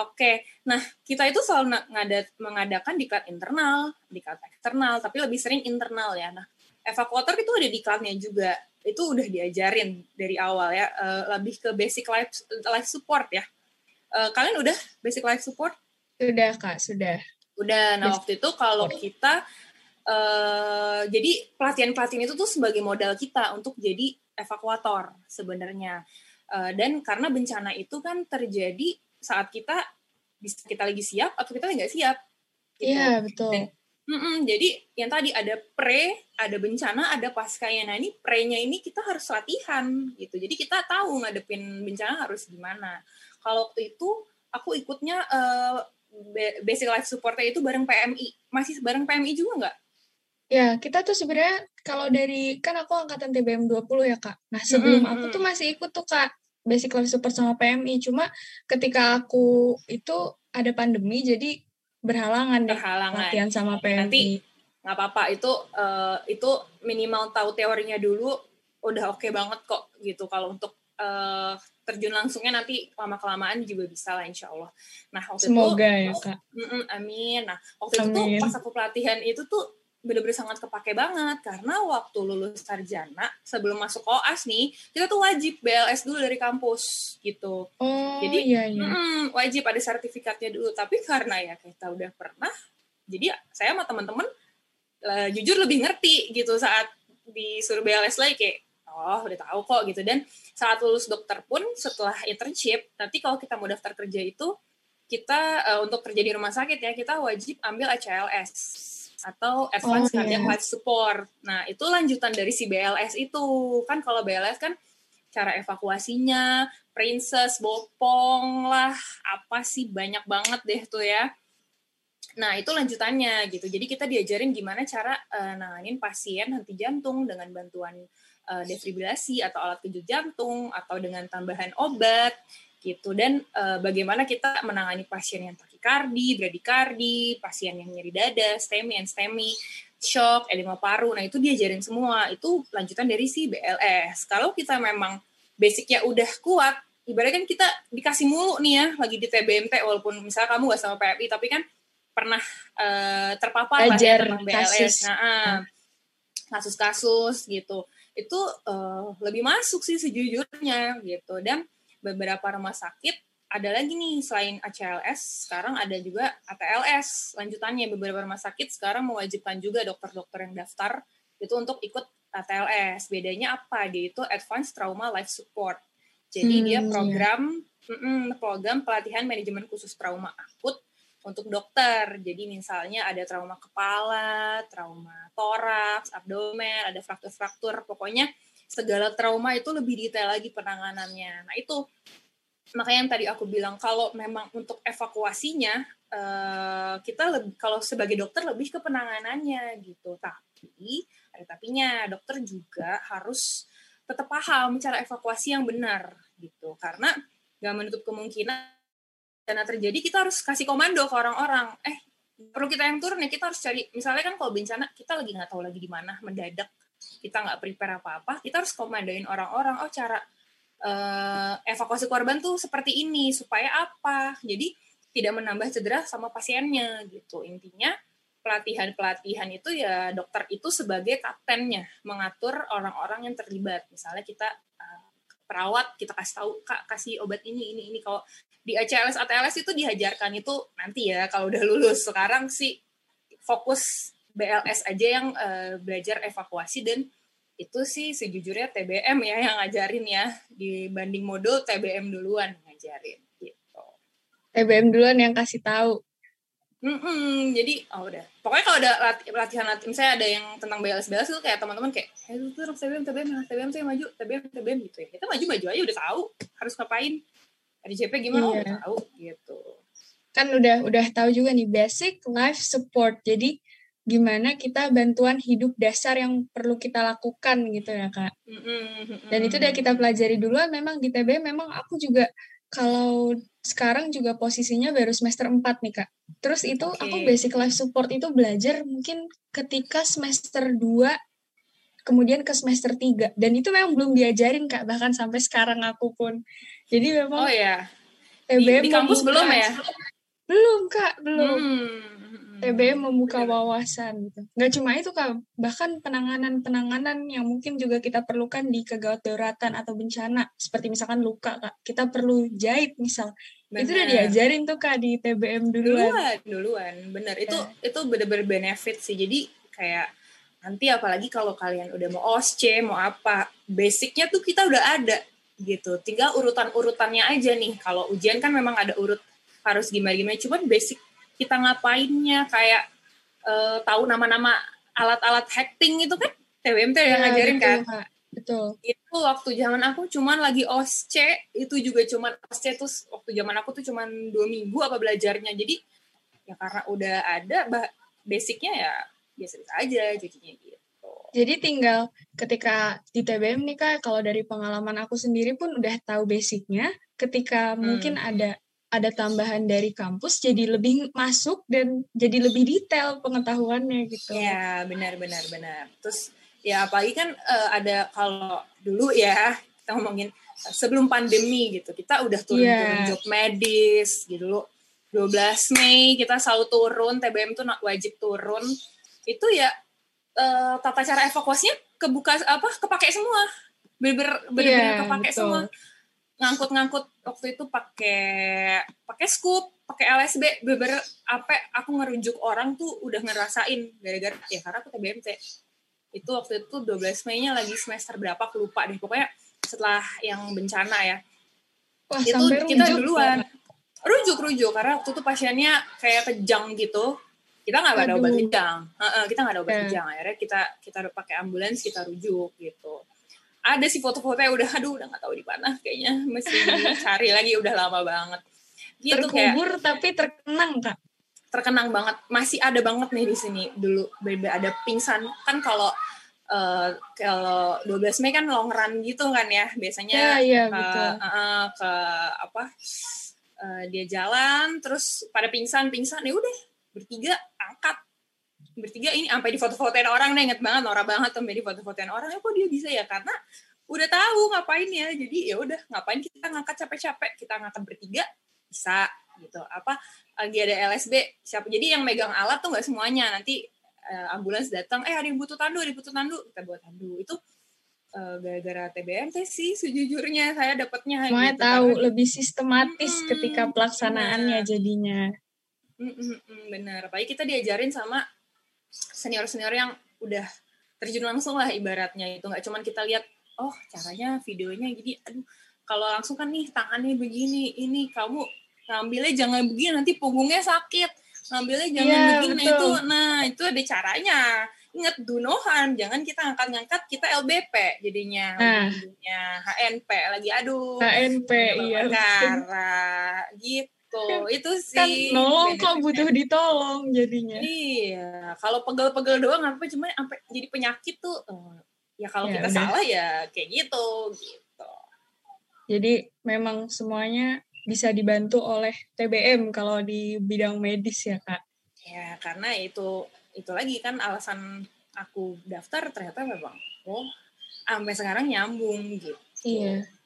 Oke, okay. nah kita itu selalu ngadat, mengadakan diklat internal, diklat eksternal, tapi lebih sering internal ya. Nah, evakuator itu ada diklatnya juga. Itu udah diajarin dari awal ya, uh, lebih ke basic life life support ya. Uh, kalian udah basic life support? Sudah kak, sudah. Udah. Nah basic. waktu itu kalau kita Uh, jadi pelatihan-pelatihan itu tuh sebagai modal kita untuk jadi evakuator sebenarnya. Uh, dan karena bencana itu kan terjadi saat kita kita lagi siap atau kita nggak siap. Gitu. Iya betul. Dan, mm -mm, jadi yang tadi ada pre, ada bencana, ada paskanya. Nah ini pre-nya ini kita harus latihan gitu. Jadi kita tahu ngadepin bencana harus gimana. Kalau waktu itu aku ikutnya uh, basic life supportnya itu bareng PMI. Masih bareng PMI juga nggak? Ya, kita tuh sebenarnya kalau dari kan aku angkatan TBM 20 ya, Kak. Nah, sebelum aku tuh masih ikut tuh, Kak, basic life support sama PMI. Cuma ketika aku itu ada pandemi jadi berhalangan deh berhalangan. latihan sama PMI. Nanti nggak apa-apa itu uh, itu minimal tahu teorinya dulu udah oke okay banget kok gitu kalau untuk uh, terjun langsungnya nanti lama kelamaan juga bisa lah insya Allah. Nah waktu semoga itu, ya kak. Mm -mm, amin. Nah waktu amin. itu tuh pas aku pelatihan itu tuh bener-bener sangat kepake banget. Karena waktu lulus sarjana sebelum masuk OAS nih kita tuh wajib BLS dulu dari kampus gitu. Oh, jadi iya, iya. Mm, wajib ada sertifikatnya dulu. Tapi karena ya kita udah pernah jadi saya sama teman-teman uh, jujur lebih ngerti gitu saat disuruh BLS lagi kayak oh udah tahu kok gitu. Dan saat lulus dokter pun setelah internship nanti kalau kita mau daftar kerja itu kita uh, untuk kerja di rumah sakit ya kita wajib ambil ACLS atau Advanced oh, Cardiac Life Support. Nah, itu lanjutan dari si BLS itu. Kan kalau BLS kan cara evakuasinya, princess, bopong lah, apa sih banyak banget deh tuh ya. Nah, itu lanjutannya gitu. Jadi kita diajarin gimana cara uh, nanganin pasien henti jantung dengan bantuan uh, defibrilasi atau alat kejut jantung atau dengan tambahan obat gitu dan uh, bagaimana kita menangani pasien yang takikardi, bradikardi, pasien yang nyeri dada, STEMI, STEMI, shock, edema paru. Nah, itu diajarin semua. Itu lanjutan dari si BLS. Kalau kita memang basicnya udah kuat, ibaratnya kan kita dikasih mulu nih ya, lagi di TBMT, walaupun misalnya kamu gak sama PMI, tapi kan pernah uh, terpapar lah ya tentang BLS. Kasus. Nah, uh, kasus-kasus gitu. Itu uh, lebih masuk sih sejujurnya gitu. Dan beberapa rumah sakit ada lagi nih selain ACLS sekarang ada juga ATLS lanjutannya beberapa rumah sakit sekarang mewajibkan juga dokter-dokter yang daftar itu untuk ikut ATLS bedanya apa? Dia itu Advanced Trauma Life Support. Jadi hmm, dia iya. program program pelatihan manajemen khusus trauma akut untuk dokter. Jadi misalnya ada trauma kepala trauma toraks abdomen ada fraktur-fraktur. Pokoknya segala trauma itu lebih detail lagi penanganannya. Nah itu makanya yang tadi aku bilang kalau memang untuk evakuasinya uh, kita lebih kalau sebagai dokter lebih ke penanganannya gitu. Tapi ada tapinya dokter juga harus tetap paham cara evakuasi yang benar gitu. Karena gak menutup kemungkinan karena terjadi kita harus kasih komando ke orang-orang. Eh perlu kita yang turun ya kita harus cari. Misalnya kan kalau bencana kita lagi nggak tahu lagi di mana mendadak kita nggak prepare apa-apa, kita harus komandoin orang-orang, oh cara uh, evakuasi korban tuh seperti ini, supaya apa? Jadi tidak menambah cedera sama pasiennya gitu. Intinya pelatihan-pelatihan itu ya dokter itu sebagai kaptennya, mengatur orang-orang yang terlibat. Misalnya kita uh, perawat, kita kasih tahu, Kak, kasih obat ini, ini, ini. Kalau di ACLS, ATLS itu diajarkan itu nanti ya, kalau udah lulus. Sekarang sih fokus BLS aja yang uh, belajar evakuasi dan itu sih sejujurnya TBM ya yang ngajarin ya dibanding modul TBM duluan ngajarin gitu. TBM duluan yang kasih tahu. Mm-mm, jadi oh udah pokoknya kalau ada latihan latihan latihan misalnya ada yang tentang BLS BLS itu kayak teman-teman kayak eh itu tuh TBM TBM TBM saya maju TBM TBM gitu ya kita maju maju aja udah tahu harus ngapain RJP gimana iya. udah tahu gitu kan udah udah tahu juga nih basic life support jadi gimana kita bantuan hidup dasar yang perlu kita lakukan gitu ya kak dan itu udah kita pelajari duluan memang di TBM memang aku juga kalau sekarang juga posisinya baru semester 4 nih kak. Terus itu okay. aku basic life support itu belajar mungkin ketika semester 2 kemudian ke semester 3 dan itu memang belum diajarin kak bahkan sampai sekarang aku pun. Jadi memang Oh ya. Di, di kampus belum ya? Belum kak, belum. Hmm TBM membuka wawasan gitu. Nggak cuma itu kak, bahkan penanganan-penanganan yang mungkin juga kita perlukan di kegawat daruratan atau bencana, seperti misalkan luka kak, kita perlu jahit misal. Bener. Itu udah diajarin tuh kak di TBM duluan. Duluan, duluan, bener. Itu ya. itu bener-bener benefit sih. Jadi kayak nanti apalagi kalau kalian udah mau OSCE, mau apa, basicnya tuh kita udah ada gitu. Tinggal urutan-urutannya aja nih. Kalau ujian kan memang ada urut harus gimana-gimana. Cuman basic kita ngapainnya kayak uh, tahu nama-nama alat-alat hacking itu kan? TWMT yang ya, ngajarin kan? Betul. Itu waktu zaman aku cuman lagi OSCE itu juga cuman OSCE terus waktu zaman aku tuh cuman dua minggu apa belajarnya. Jadi ya karena udah ada basicnya ya biasa-biasa aja jadinya gitu. Jadi tinggal ketika di TBM nih kak kalau dari pengalaman aku sendiri pun udah tahu basicnya ketika hmm. mungkin ada ada tambahan dari kampus jadi lebih masuk dan jadi lebih detail pengetahuannya gitu. Ya benar benar benar. Terus ya apalagi kan uh, ada kalau dulu ya kita ngomongin uh, sebelum pandemi gitu kita udah turun-turun yeah. job medis gitu loh. 12 Mei kita selalu turun TBM tuh wajib turun itu ya uh, tata cara evakuasinya kebuka apa kepake semua bener-bener yeah, kepake betul. semua ngangkut-ngangkut waktu itu pakai pakai scoop, pakai LSB, beber apa aku ngerujuk orang tuh udah ngerasain gara-gara ya karena aku TBMT. Itu waktu itu 12 Mei-nya lagi semester berapa aku lupa deh. Pokoknya setelah yang bencana ya. Wah, itu kita rujuk, duluan. Rujuk-rujuk karena waktu itu pasiennya kayak kejang gitu. Kita nggak ada obat kejang. Uh -uh, kita nggak ada obat yeah. kejang. Akhirnya kita kita pakai ambulans, kita rujuk gitu ada sih foto-foto yang udah aduh udah nggak tahu di mana kayaknya mesti cari lagi. Udah lama banget. Gitu terkubur kayak, tapi terkenang kak. Terkenang banget. Masih ada banget nih di sini. Dulu beda ada pingsan. Kan kalau uh, kalau 12 Mei kan long run gitu kan ya biasanya ya, ya, ke, Uh, ke apa uh, dia jalan terus pada pingsan pingsan ya udah bertiga angkat bertiga ini sampai di foto-fotoin orang nih inget banget norak banget sampai di foto-fotoin orang. Ya kok dia bisa ya? Karena udah tahu ngapain ya. Jadi ya udah ngapain kita ngangkat capek-capek? Kita ngangkat bertiga bisa gitu. Apa lagi ada LSB siapa? Jadi yang megang alat tuh nggak semuanya. Nanti uh, ambulans datang eh ada yang butuh tandu ada yang butuh tandu. Kita buat tandu. Itu uh, gara-gara TBMT sih sejujurnya saya dapatnya semuanya gitu, tahu lebih sistematis hmm, ketika pelaksanaannya bener. jadinya. Hmm, hmm, hmm, benar. Apalagi kita diajarin sama senior-senior yang udah terjun langsung lah ibaratnya itu. Nggak cuman kita lihat oh caranya videonya gini aduh kalau langsung kan nih tangannya begini ini kamu ngambilnya jangan begini nanti punggungnya sakit. Ngambilnya jangan yeah, begini. Betul. itu nah itu ada caranya. Ingat dunohan jangan kita ngangkat-ngangkat kita LBP jadinya nah. HNP lagi aduh HNP iya karena gitu gitu. Kan, itu kan sih. kan nolong kok butuh ditolong jadinya. Iya. Kalau pegel-pegel doang apa cuma sampai jadi penyakit tuh uh, ya kalau ya, kita udah. salah ya kayak gitu gitu. Jadi memang semuanya bisa dibantu oleh TBM kalau di bidang medis ya kak. Ya karena itu itu lagi kan alasan aku daftar ternyata memang oh sampai sekarang nyambung gitu. Iya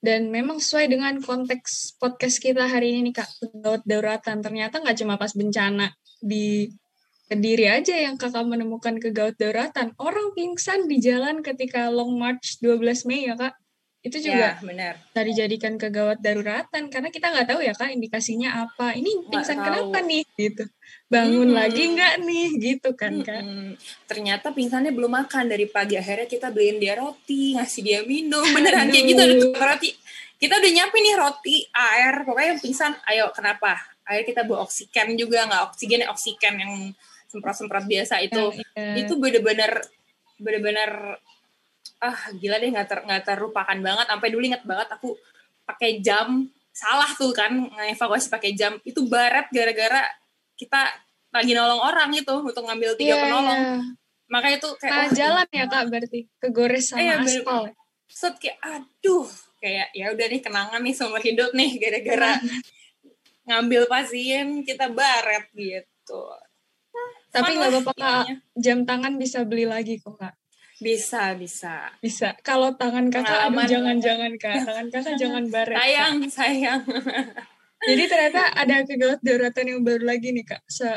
dan memang sesuai dengan konteks podcast kita hari ini nih Kak, gawat dauratan. Ternyata nggak cuma pas bencana di Kediri aja yang kakak menemukan kegawat dauratan. Orang pingsan di jalan ketika Long March 12 Mei ya Kak. itu juga ya, benar. bisa dijadikan kegawat daruratan karena kita nggak tahu ya kak indikasinya apa ini pingsan kenapa nih gitu bangun hmm. lagi nggak nih? Gitu kan hmm. kan ternyata pingsannya belum makan. Dari pagi akhirnya kita beliin dia roti ngasih dia minum. Beneran kayak gitu roti. Kita udah nyiapin nih roti air. Pokoknya yang pingsan ayo kenapa? Ayo kita bawa oksigen juga. Nggak oksigen oksigen yang semprot-semprot biasa itu. Ya, ya. itu bener-bener bener-bener ah gila deh. Nggak ter nggak terlupakan banget. Sampai dulu inget banget aku pakai jam. Salah tuh kan ngevakuasi pakai jam. Itu baret gara-gara kita lagi nolong orang itu untuk ngambil tiga yeah, penolong yeah. makanya itu kayak nah, jalan ya kak berarti kegores sama eh, aspal ya? set kayak aduh kayak ya udah nih kenangan nih seumur hidup nih gara-gara ngambil pasien kita baret gitu tapi nggak apa-apa kak jam tangan bisa beli lagi kok kak bisa, bisa. Bisa. Kalau tangan kakak, jangan-jangan kak. <laughs> Tangan kakak jangan baret. Sayang, kak. sayang. <laughs> Jadi ternyata ada kegawat daruratan yang baru lagi nih kak. Se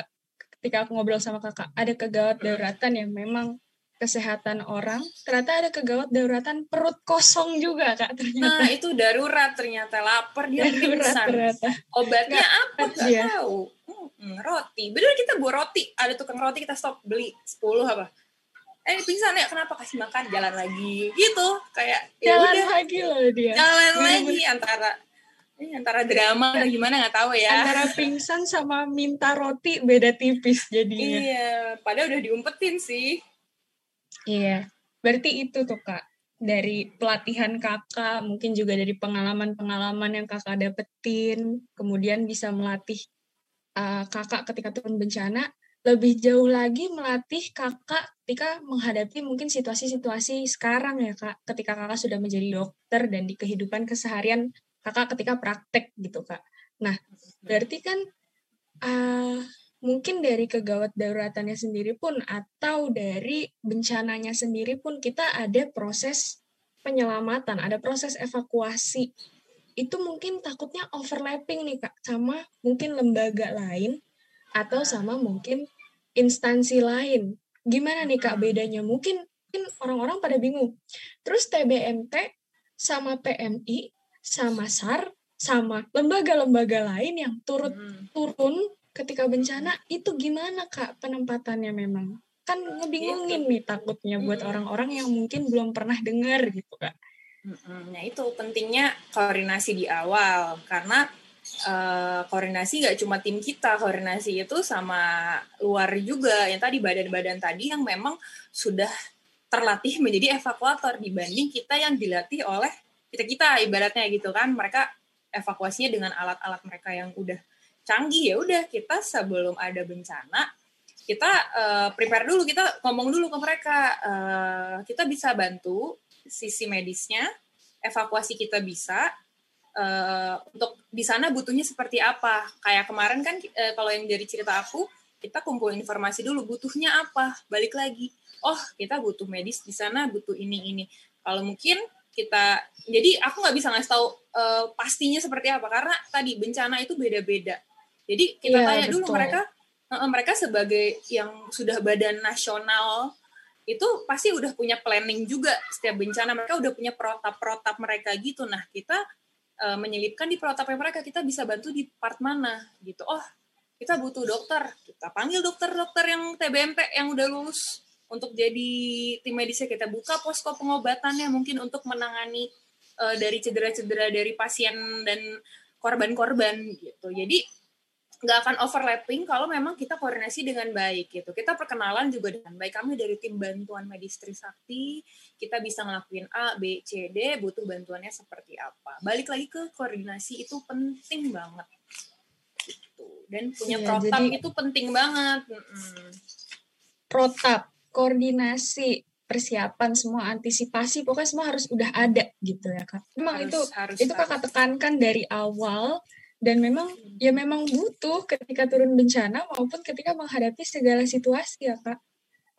ketika aku ngobrol sama kakak, ada kegawat daruratan yang memang kesehatan orang. Ternyata ada kegawat daruratan perut kosong juga kak ternyata. Nah itu darurat ternyata lapar dia pingsan. Obatnya gak, apa? Gak ya. tahu. Hmm, roti. Bener kita buat roti. Ada tukang roti kita stop beli 10 apa? eh pingsan ya kenapa kasih makan jalan lagi gitu kayak ya jalan udah, lagi loh dia jalan lagi antara antara drama atau gimana nggak tahu ya. Antara <laughs> pingsan sama minta roti beda tipis jadinya. Iya padahal udah diumpetin sih. Iya berarti itu tuh kak. Dari pelatihan kakak mungkin juga dari pengalaman-pengalaman yang kakak dapetin kemudian bisa melatih uh, kakak ketika turun bencana lebih jauh lagi melatih kakak ketika menghadapi mungkin situasi-situasi sekarang ya kak, ketika kakak sudah menjadi dokter dan di kehidupan keseharian kakak ketika praktek gitu kak. Nah, berarti kan uh, mungkin dari kegawat daruratannya sendiri pun atau dari bencananya sendiri pun kita ada proses penyelamatan, ada proses evakuasi. Itu mungkin takutnya overlapping nih kak sama mungkin lembaga lain atau sama mungkin instansi lain. Gimana nih Kak bedanya? Mungkin mungkin orang-orang pada bingung. Terus TBMT sama PMI sama SAR sama lembaga-lembaga lain yang turut hmm. turun ketika bencana itu gimana Kak penempatannya memang? Kan ngebingungin nih takutnya buat hmm. orang-orang yang mungkin belum pernah dengar gitu Kak. Nah itu pentingnya koordinasi di awal karena uh, koordinasi gak cuma tim kita, koordinasi itu sama luar juga. Yang tadi badan-badan tadi yang memang sudah terlatih menjadi evakuator dibanding kita yang dilatih oleh kita-kita ibaratnya gitu kan. Mereka evakuasinya dengan alat-alat mereka yang udah canggih ya udah kita sebelum ada bencana kita uh, prepare dulu kita ngomong dulu ke mereka uh, kita bisa bantu sisi medisnya evakuasi kita bisa uh, untuk di sana butuhnya seperti apa. Kayak kemarin kan uh, kalau yang dari cerita aku, kita kumpulin informasi dulu butuhnya apa, balik lagi. Oh, kita butuh medis di sana, butuh ini ini. Kalau mungkin kita jadi aku nggak bisa ngasih tahu uh, pastinya seperti apa karena tadi bencana itu beda-beda. Jadi kita yeah, tanya betul. dulu mereka uh, mereka sebagai yang sudah badan nasional itu pasti udah punya planning juga setiap bencana mereka udah punya protap-protap mereka gitu. Nah, kita uh, menyelipkan di protapnya mereka kita bisa bantu di part mana gitu oh kita butuh dokter kita panggil dokter-dokter yang TBMT yang udah lulus untuk jadi tim medisnya kita buka posko pengobatannya mungkin untuk menangani uh, dari cedera-cedera dari pasien dan korban-korban gitu jadi nggak akan overlapping kalau memang kita koordinasi dengan baik gitu. Kita perkenalan juga dengan baik. Kami dari tim bantuan medis Trisakti, kita bisa ngelakuin A, B, C, D, butuh bantuannya seperti apa. Balik lagi ke koordinasi itu penting banget. Gitu. Dan punya ya, protap jadi, itu penting banget. Hmm. Protap, koordinasi, persiapan semua antisipasi pokoknya semua harus udah ada gitu ya kak. Memang harus, itu harus, itu kakak tekankan dari awal dan memang ya memang butuh ketika turun bencana maupun ketika menghadapi segala situasi ya kak.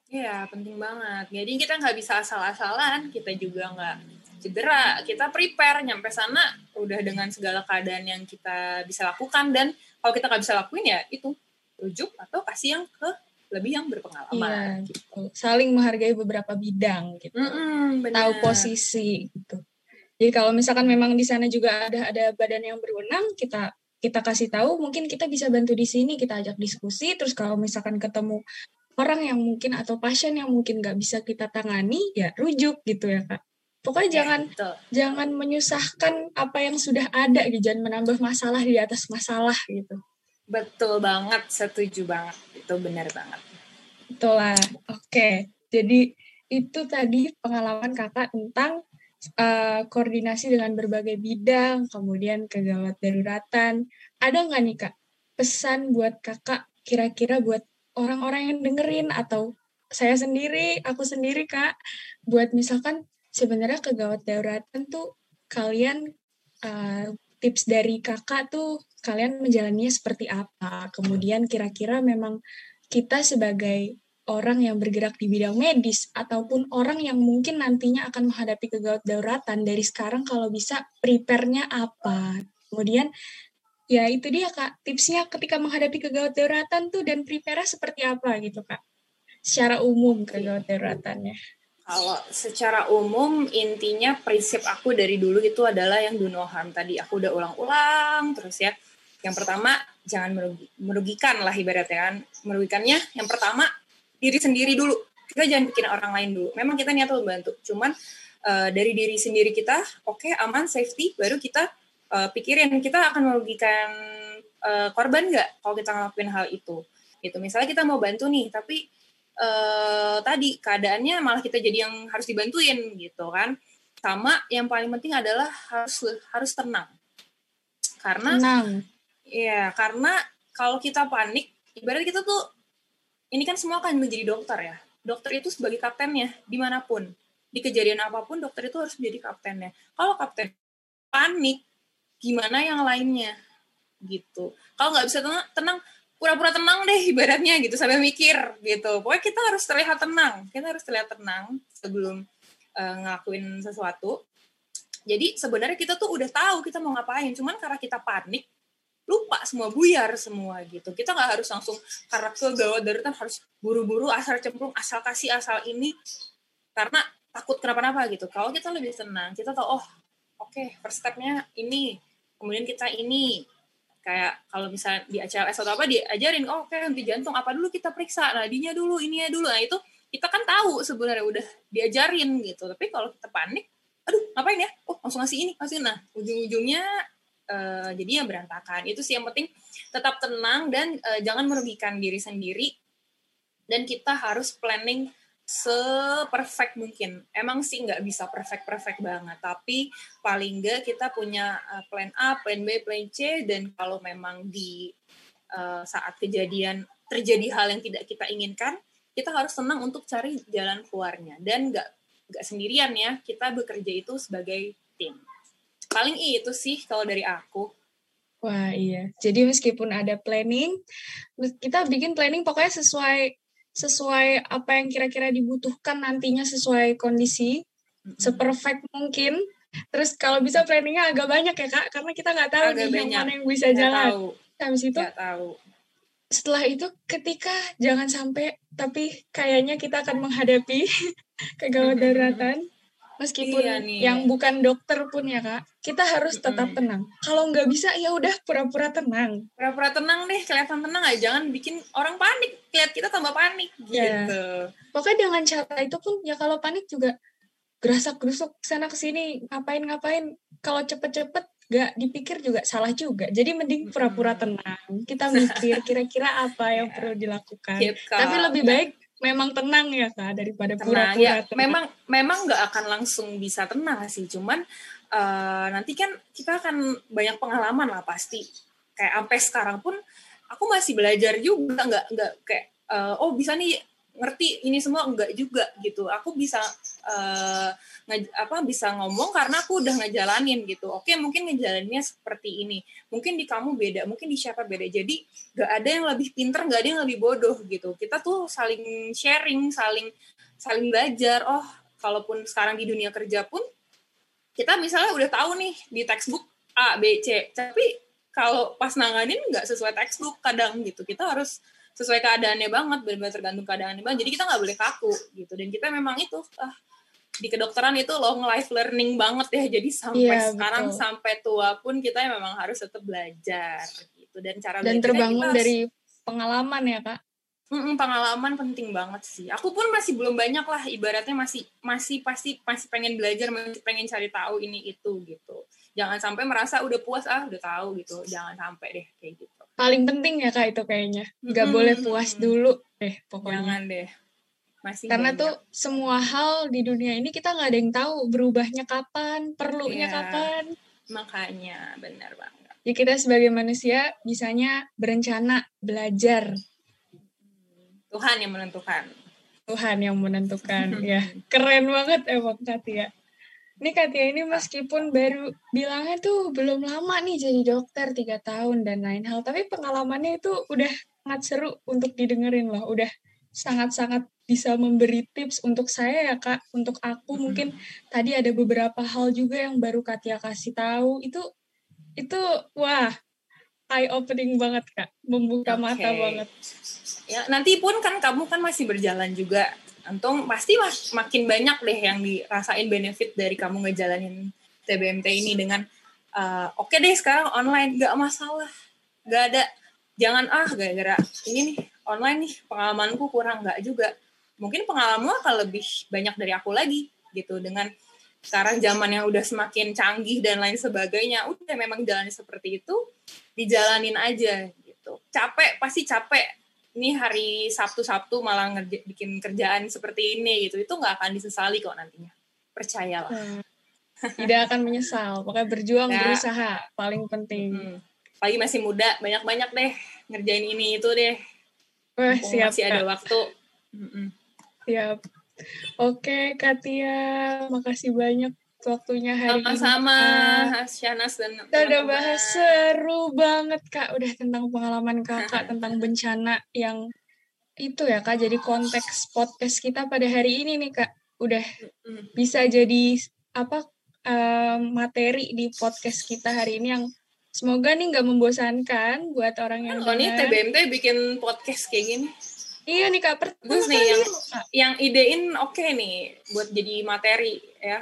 Iya penting banget. Jadi kita nggak bisa asal-asalan, kita juga nggak cedera, kita prepare nyampe sana udah dengan segala keadaan yang kita bisa lakukan dan kalau kita nggak bisa lakuin ya itu rujuk atau kasih yang ke lebih yang berpengalaman. Iya, gitu. Saling menghargai beberapa bidang gitu. Mm Tahu posisi gitu. Jadi kalau misalkan memang di sana juga ada ada badan yang berwenang, kita kita kasih tahu, mungkin kita bisa bantu di sini, kita ajak diskusi. Terus kalau misalkan ketemu orang yang mungkin atau pasien yang mungkin nggak bisa kita tangani, ya rujuk gitu ya kak. Pokoknya ya, jangan betul. jangan menyusahkan apa yang sudah ada gitu, jangan menambah masalah di atas masalah gitu. Betul banget, setuju banget. Itu benar banget. Betul lah. Oke. Jadi itu tadi pengalaman kakak tentang uh, koordinasi dengan berbagai bidang, kemudian kegawat daruratan. Ada nggak nih kak pesan buat kakak kira-kira buat orang-orang yang dengerin atau saya sendiri, aku sendiri kak, buat misalkan sebenarnya kegawat daruratan tuh kalian uh, tips dari kakak tuh kalian menjalaninya seperti apa? Kemudian kira-kira memang kita sebagai orang yang bergerak di bidang medis ataupun orang yang mungkin nantinya akan menghadapi kegawat dauratan dari sekarang kalau bisa prepare-nya apa. Kemudian ya itu dia Kak, tipsnya ketika menghadapi kegawat dauratan tuh dan prepare seperti apa gitu Kak. Secara umum kegawat dauratannya. Kalau secara umum intinya prinsip aku dari dulu itu adalah yang do no harm tadi. Aku udah ulang-ulang terus ya. Yang pertama jangan merugikan lah ibaratnya kan. Merugikannya yang pertama diri sendiri dulu kita jangan bikin orang lain dulu memang kita niat membantu cuman uh, dari diri sendiri kita oke okay, aman safety baru kita uh, pikirin kita akan merugikan uh, korban nggak kalau kita ngelakuin hal itu gitu misalnya kita mau bantu nih tapi uh, tadi keadaannya malah kita jadi yang harus dibantuin gitu kan sama yang paling penting adalah harus harus tenang karena tenang. ya karena kalau kita panik ibarat kita tuh ini kan semua akan menjadi dokter ya. Dokter itu sebagai kaptennya di mana pun. Di kejadian apa pun dokter itu harus menjadi kaptennya. Kalau kapten panik, gimana yang lainnya? Gitu. Kalau nggak bisa tenang, tenang pura-pura tenang deh ibaratnya gitu sampai mikir gitu. Pokoknya kita harus terlihat tenang. Kita harus terlihat tenang sebelum uh, ngelakuin sesuatu. Jadi sebenarnya kita tuh udah tahu kita mau ngapain, cuman karena kita panik, lupa semua buyar semua gitu kita nggak harus langsung karena kegawat darurat harus buru-buru asal cemplung asal kasih asal ini karena takut kenapa-napa gitu kalau kita lebih tenang kita tahu oh oke okay, first stepnya ini kemudian kita ini kayak kalau misalnya di ACLS atau apa diajarin oh okay, henti jantung apa dulu kita periksa? Nadinya dulu ini ya dulu. Nah itu kita kan tahu sebenarnya udah diajarin gitu. Tapi kalau kita panik aduh ngapain ya? Oh langsung ngasih ini ngasih nah ujung-ujungnya uh, jadi yang berantakan. Itu sih yang penting tetap tenang dan uh, jangan merugikan diri sendiri. Dan kita harus planning seperfect mungkin. Emang sih nggak bisa perfect-perfect banget, tapi paling nggak kita punya uh, plan A, plan B, plan C, dan kalau memang di uh, saat kejadian terjadi hal yang tidak kita inginkan, kita harus tenang untuk cari jalan keluarnya dan nggak nggak sendirian ya. Kita bekerja itu sebagai tim paling itu sih kalau dari aku wah iya jadi meskipun ada planning kita bikin planning pokoknya sesuai sesuai apa yang kira-kira dibutuhkan nantinya sesuai kondisi mm-hmm. seperfect mungkin. Terus kalau bisa planningnya agak banyak ya kak karena kita nggak tahu nih yang mana yang bisa gak jalan. tahu. habis itu gak tahu. setelah itu ketika jangan sampai tapi kayaknya kita akan menghadapi <laughs> kegawat daruratan meskipun iya nih. yang bukan dokter pun ya kak. Kita harus tetap mm. tenang. Kalau nggak bisa ya udah pura-pura tenang. Pura-pura tenang deh kelihatan tenang aja. Jangan bikin orang panik. Lihat kita tambah panik iya. gitu. Pokoknya dengan cara itu pun ya kalau panik juga gerasak gerusuk sana ke sini ngapain ngapain? Kalau cepet-cepet gak dipikir juga salah juga. Jadi mending pura-pura tenang. Kita mikir kira-kira apa yang <laughs> yeah. perlu dilakukan. Tapi lebih baik memang tenang ya kak daripada pura-pura ya, memang memang nggak akan langsung bisa tenang sih. Cuman uh, nanti kan kita akan banyak pengalaman lah pasti. Kayak sampai sekarang pun aku masih belajar juga. Nggak nggak kayak uh, oh bisa nih ngerti ini semua. Enggak juga gitu. Aku bisa uh, nge, apa bisa ngomong karena aku udah ngejalanin gitu. Oke mungkin ngejalaninnya seperti ini. Mungkin di kamu beda mungkin di siapa beda. Jadi gak ada yang lebih pinter gak ada yang lebih bodoh gitu. Kita tuh saling sharing saling saling belajar. Oh kalaupun sekarang di dunia kerja pun kita misalnya udah tahu nih di textbook A B C. Tapi kalau pas nanganin nggak sesuai textbook kadang gitu. Kita harus sesuai keadaannya banget benar-benar tergantung keadaannya banget. Jadi kita nggak boleh kaku gitu. Dan kita memang itu ah di kedokteran itu long life learning banget ya. Jadi sampai Iya, sekarang betul. sampai tua pun kita memang harus tetap belajar gitu dan cara Dan terbangun kita dari pengalaman ya kak. Mm-mm, pengalaman penting banget sih. Aku pun masih belum banyak lah, ibaratnya masih masih pasti masih pengen belajar, masih pengen cari tahu ini itu gitu. Jangan sampai merasa udah puas ah udah tahu gitu. Jangan sampai deh kayak gitu. Paling penting ya kak itu kayaknya. Nggak Mm-mm. boleh puas dulu deh pokoknya. Jangan deh. Masih Karena banyak. tuh semua hal di dunia ini kita nggak ada yang tahu berubahnya kapan, perlunya Iya. kapan. makanya benar banget. Ya kita sebagai manusia bisanya berencana, belajar. Tuhan yang menentukan. Tuhan yang menentukan. <laughs> ya, keren banget emang Katia. Ini Katia ini meskipun baru bilangnya tuh belum lama nih jadi dokter tiga tahun dan lain hal, tapi pengalamannya itu udah sangat seru untuk didengerin loh. Udah sangat-sangat bisa memberi tips untuk saya ya kak, untuk aku mungkin tadi ada beberapa hal juga yang baru Katia kasih tahu itu itu wah eye opening banget kak, membuka mata Oke. banget. Ya, nanti pun kan kamu kan masih berjalan juga. Antung pasti mas, makin banyak deh yang dirasain benefit dari kamu ngejalanin TBMT ini dengan eh, oke deh sekarang online nggak masalah, nggak ada jangan ah gara-gara ini nih online nih pengalamanku kurang nggak juga. Mungkin pengalamanmu akan lebih banyak dari aku lagi gitu dengan sekarang zaman yang udah semakin canggih dan lain sebagainya udah memang jalannya seperti itu dijalanin aja gitu capek pasti capek ini hari Sabtu Sabtu malah ngerja, bikin kerjaan seperti ini gitu itu nggak akan disesali kok nantinya percayalah Hmm. Tidak akan menyesal, pokoknya berjuang, Ya. berusaha, paling penting. hmm. pagi masih muda banyak-banyak deh ngerjain ini itu deh Wah, siap, masih ada Kak. waktu Mm-mm. Siap. Oke, Katia, makasih banyak waktunya hari sama-sama ini. Kak. Syahnas dan Kita udah bahas seru banget, Kak. Udah tentang pengalaman kakak, <laughs> tentang bencana yang itu ya, Kak. Jadi konteks podcast kita pada hari ini nih, Kak. Udah bisa jadi apa eh, materi di podcast kita hari ini yang semoga nih nggak membosankan buat orang yang Oh, ini. TBMT bikin podcast kayak gini Iya nih kak, Bagus nih, yang- yang idein oke nih buat jadi materi ya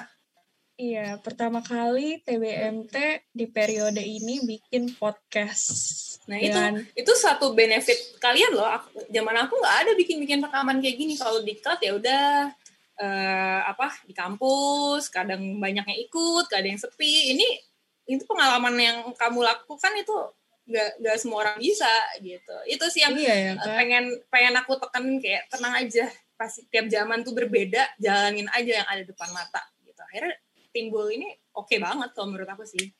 Iya, pertama kali TBMT di periode ini bikin podcast. Nah itu itu satu benefit kalian loh. Aku, zaman aku nggak ada bikin-bikin rekaman kayak gini. Kalau di kelas ya udah eh, apa di kampus, kadang banyak yang ikut, kadang yang sepi. Ini itu pengalaman yang kamu lakukan itu nggak nggak semua orang bisa gitu. Itu sih yang iya ya eh, pengen pengen aku tekenin kayak tenang aja. Pasti tiap zaman tuh berbeda, jalanin aja yang ada depan mata gitu. Akhirnya timbul ini oke banget kalau menurut aku sih.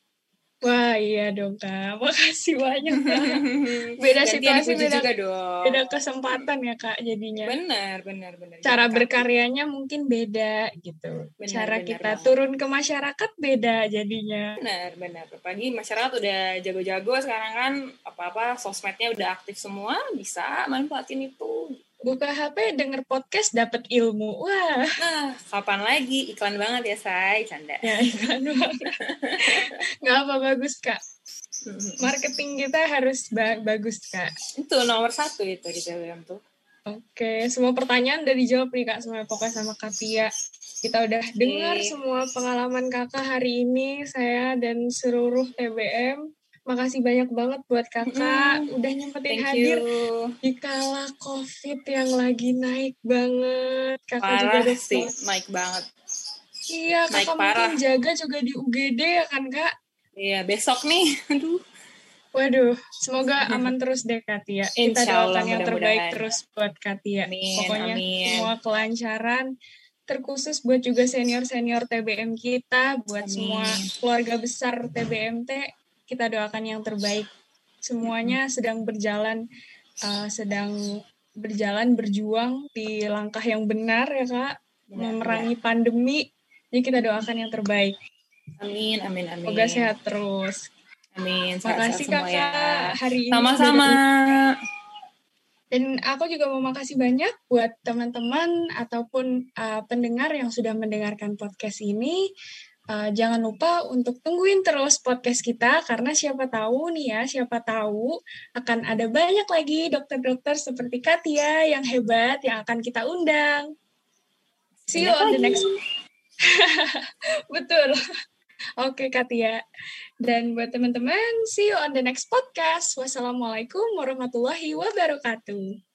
Wah iya dong kak, <laughs> makasih banyak kak. <laughs> Beda situasi, beda, juga dong. beda kesempatan ya kak jadinya. Benar, benar, benar. Cara Jangan berkaryanya mungkin beda gitu. Benar, Cara benar kita banget. turun ke masyarakat beda jadinya. Benar, benar. Apalagi masyarakat udah jago-jago sekarang kan apa-apa sosmednya udah aktif semua, bisa manfaatin itu. Buka HP, denger podcast, dapat ilmu. Wah, Nah, kapan lagi? Iklan banget ya, Say. Canda. ya iklan banget. Nggak apa bagus kak. Marketing kita harus ba- bagus kak. itu nomor satu itu di TWM tuh. Oke, semua pertanyaan udah dijawab nih Kak, semua pokoknya sama Katia. Kita udah dengar semua pengalaman Kakak hari ini, saya dan seluruh TBM. Makasih banyak banget buat Kakak, udah nyempetin Thank hadir you. di kala COVID yang lagi naik banget. Kakak juga Parah udah sih, naik banget. Iya, naik Kakak parah. mungkin jaga juga di UGD ya kan Kak? Iya, besok nih. <laughs> Aduh. Waduh, semoga <laughs> aman terus deh Katia. Kita Insya doakan yang terbaik terus buat Katia. Amin, Pokoknya amin. semua kelancaran. Terkhusus buat juga senior-senior TBM kita, buat Amin. semua keluarga besar TBMT, kita doakan yang terbaik. Semuanya sedang berjalan, uh, sedang berjalan berjuang di langkah yang benar ya kak, Benar, memerangi pandemi. Jadi kita doakan yang terbaik. Amin, amin, amin. Semoga sehat terus. Amin. Makasih semua kakak ya. hari ini. Sama-sama. Dan aku juga mau makasih banyak buat teman-teman ataupun uh, pendengar yang sudah mendengarkan podcast ini. Uh, jangan lupa untuk tungguin terus podcast kita karena siapa tahu nih ya, siapa tahu akan ada banyak lagi dokter-dokter seperti Katia yang hebat yang akan kita undang. See you on the next <laughs> Betul. <laughs> Oke, Katia. Dan buat teman-teman, see you on the next podcast. Wassalamualaikum warahmatullahi wabarakatuh.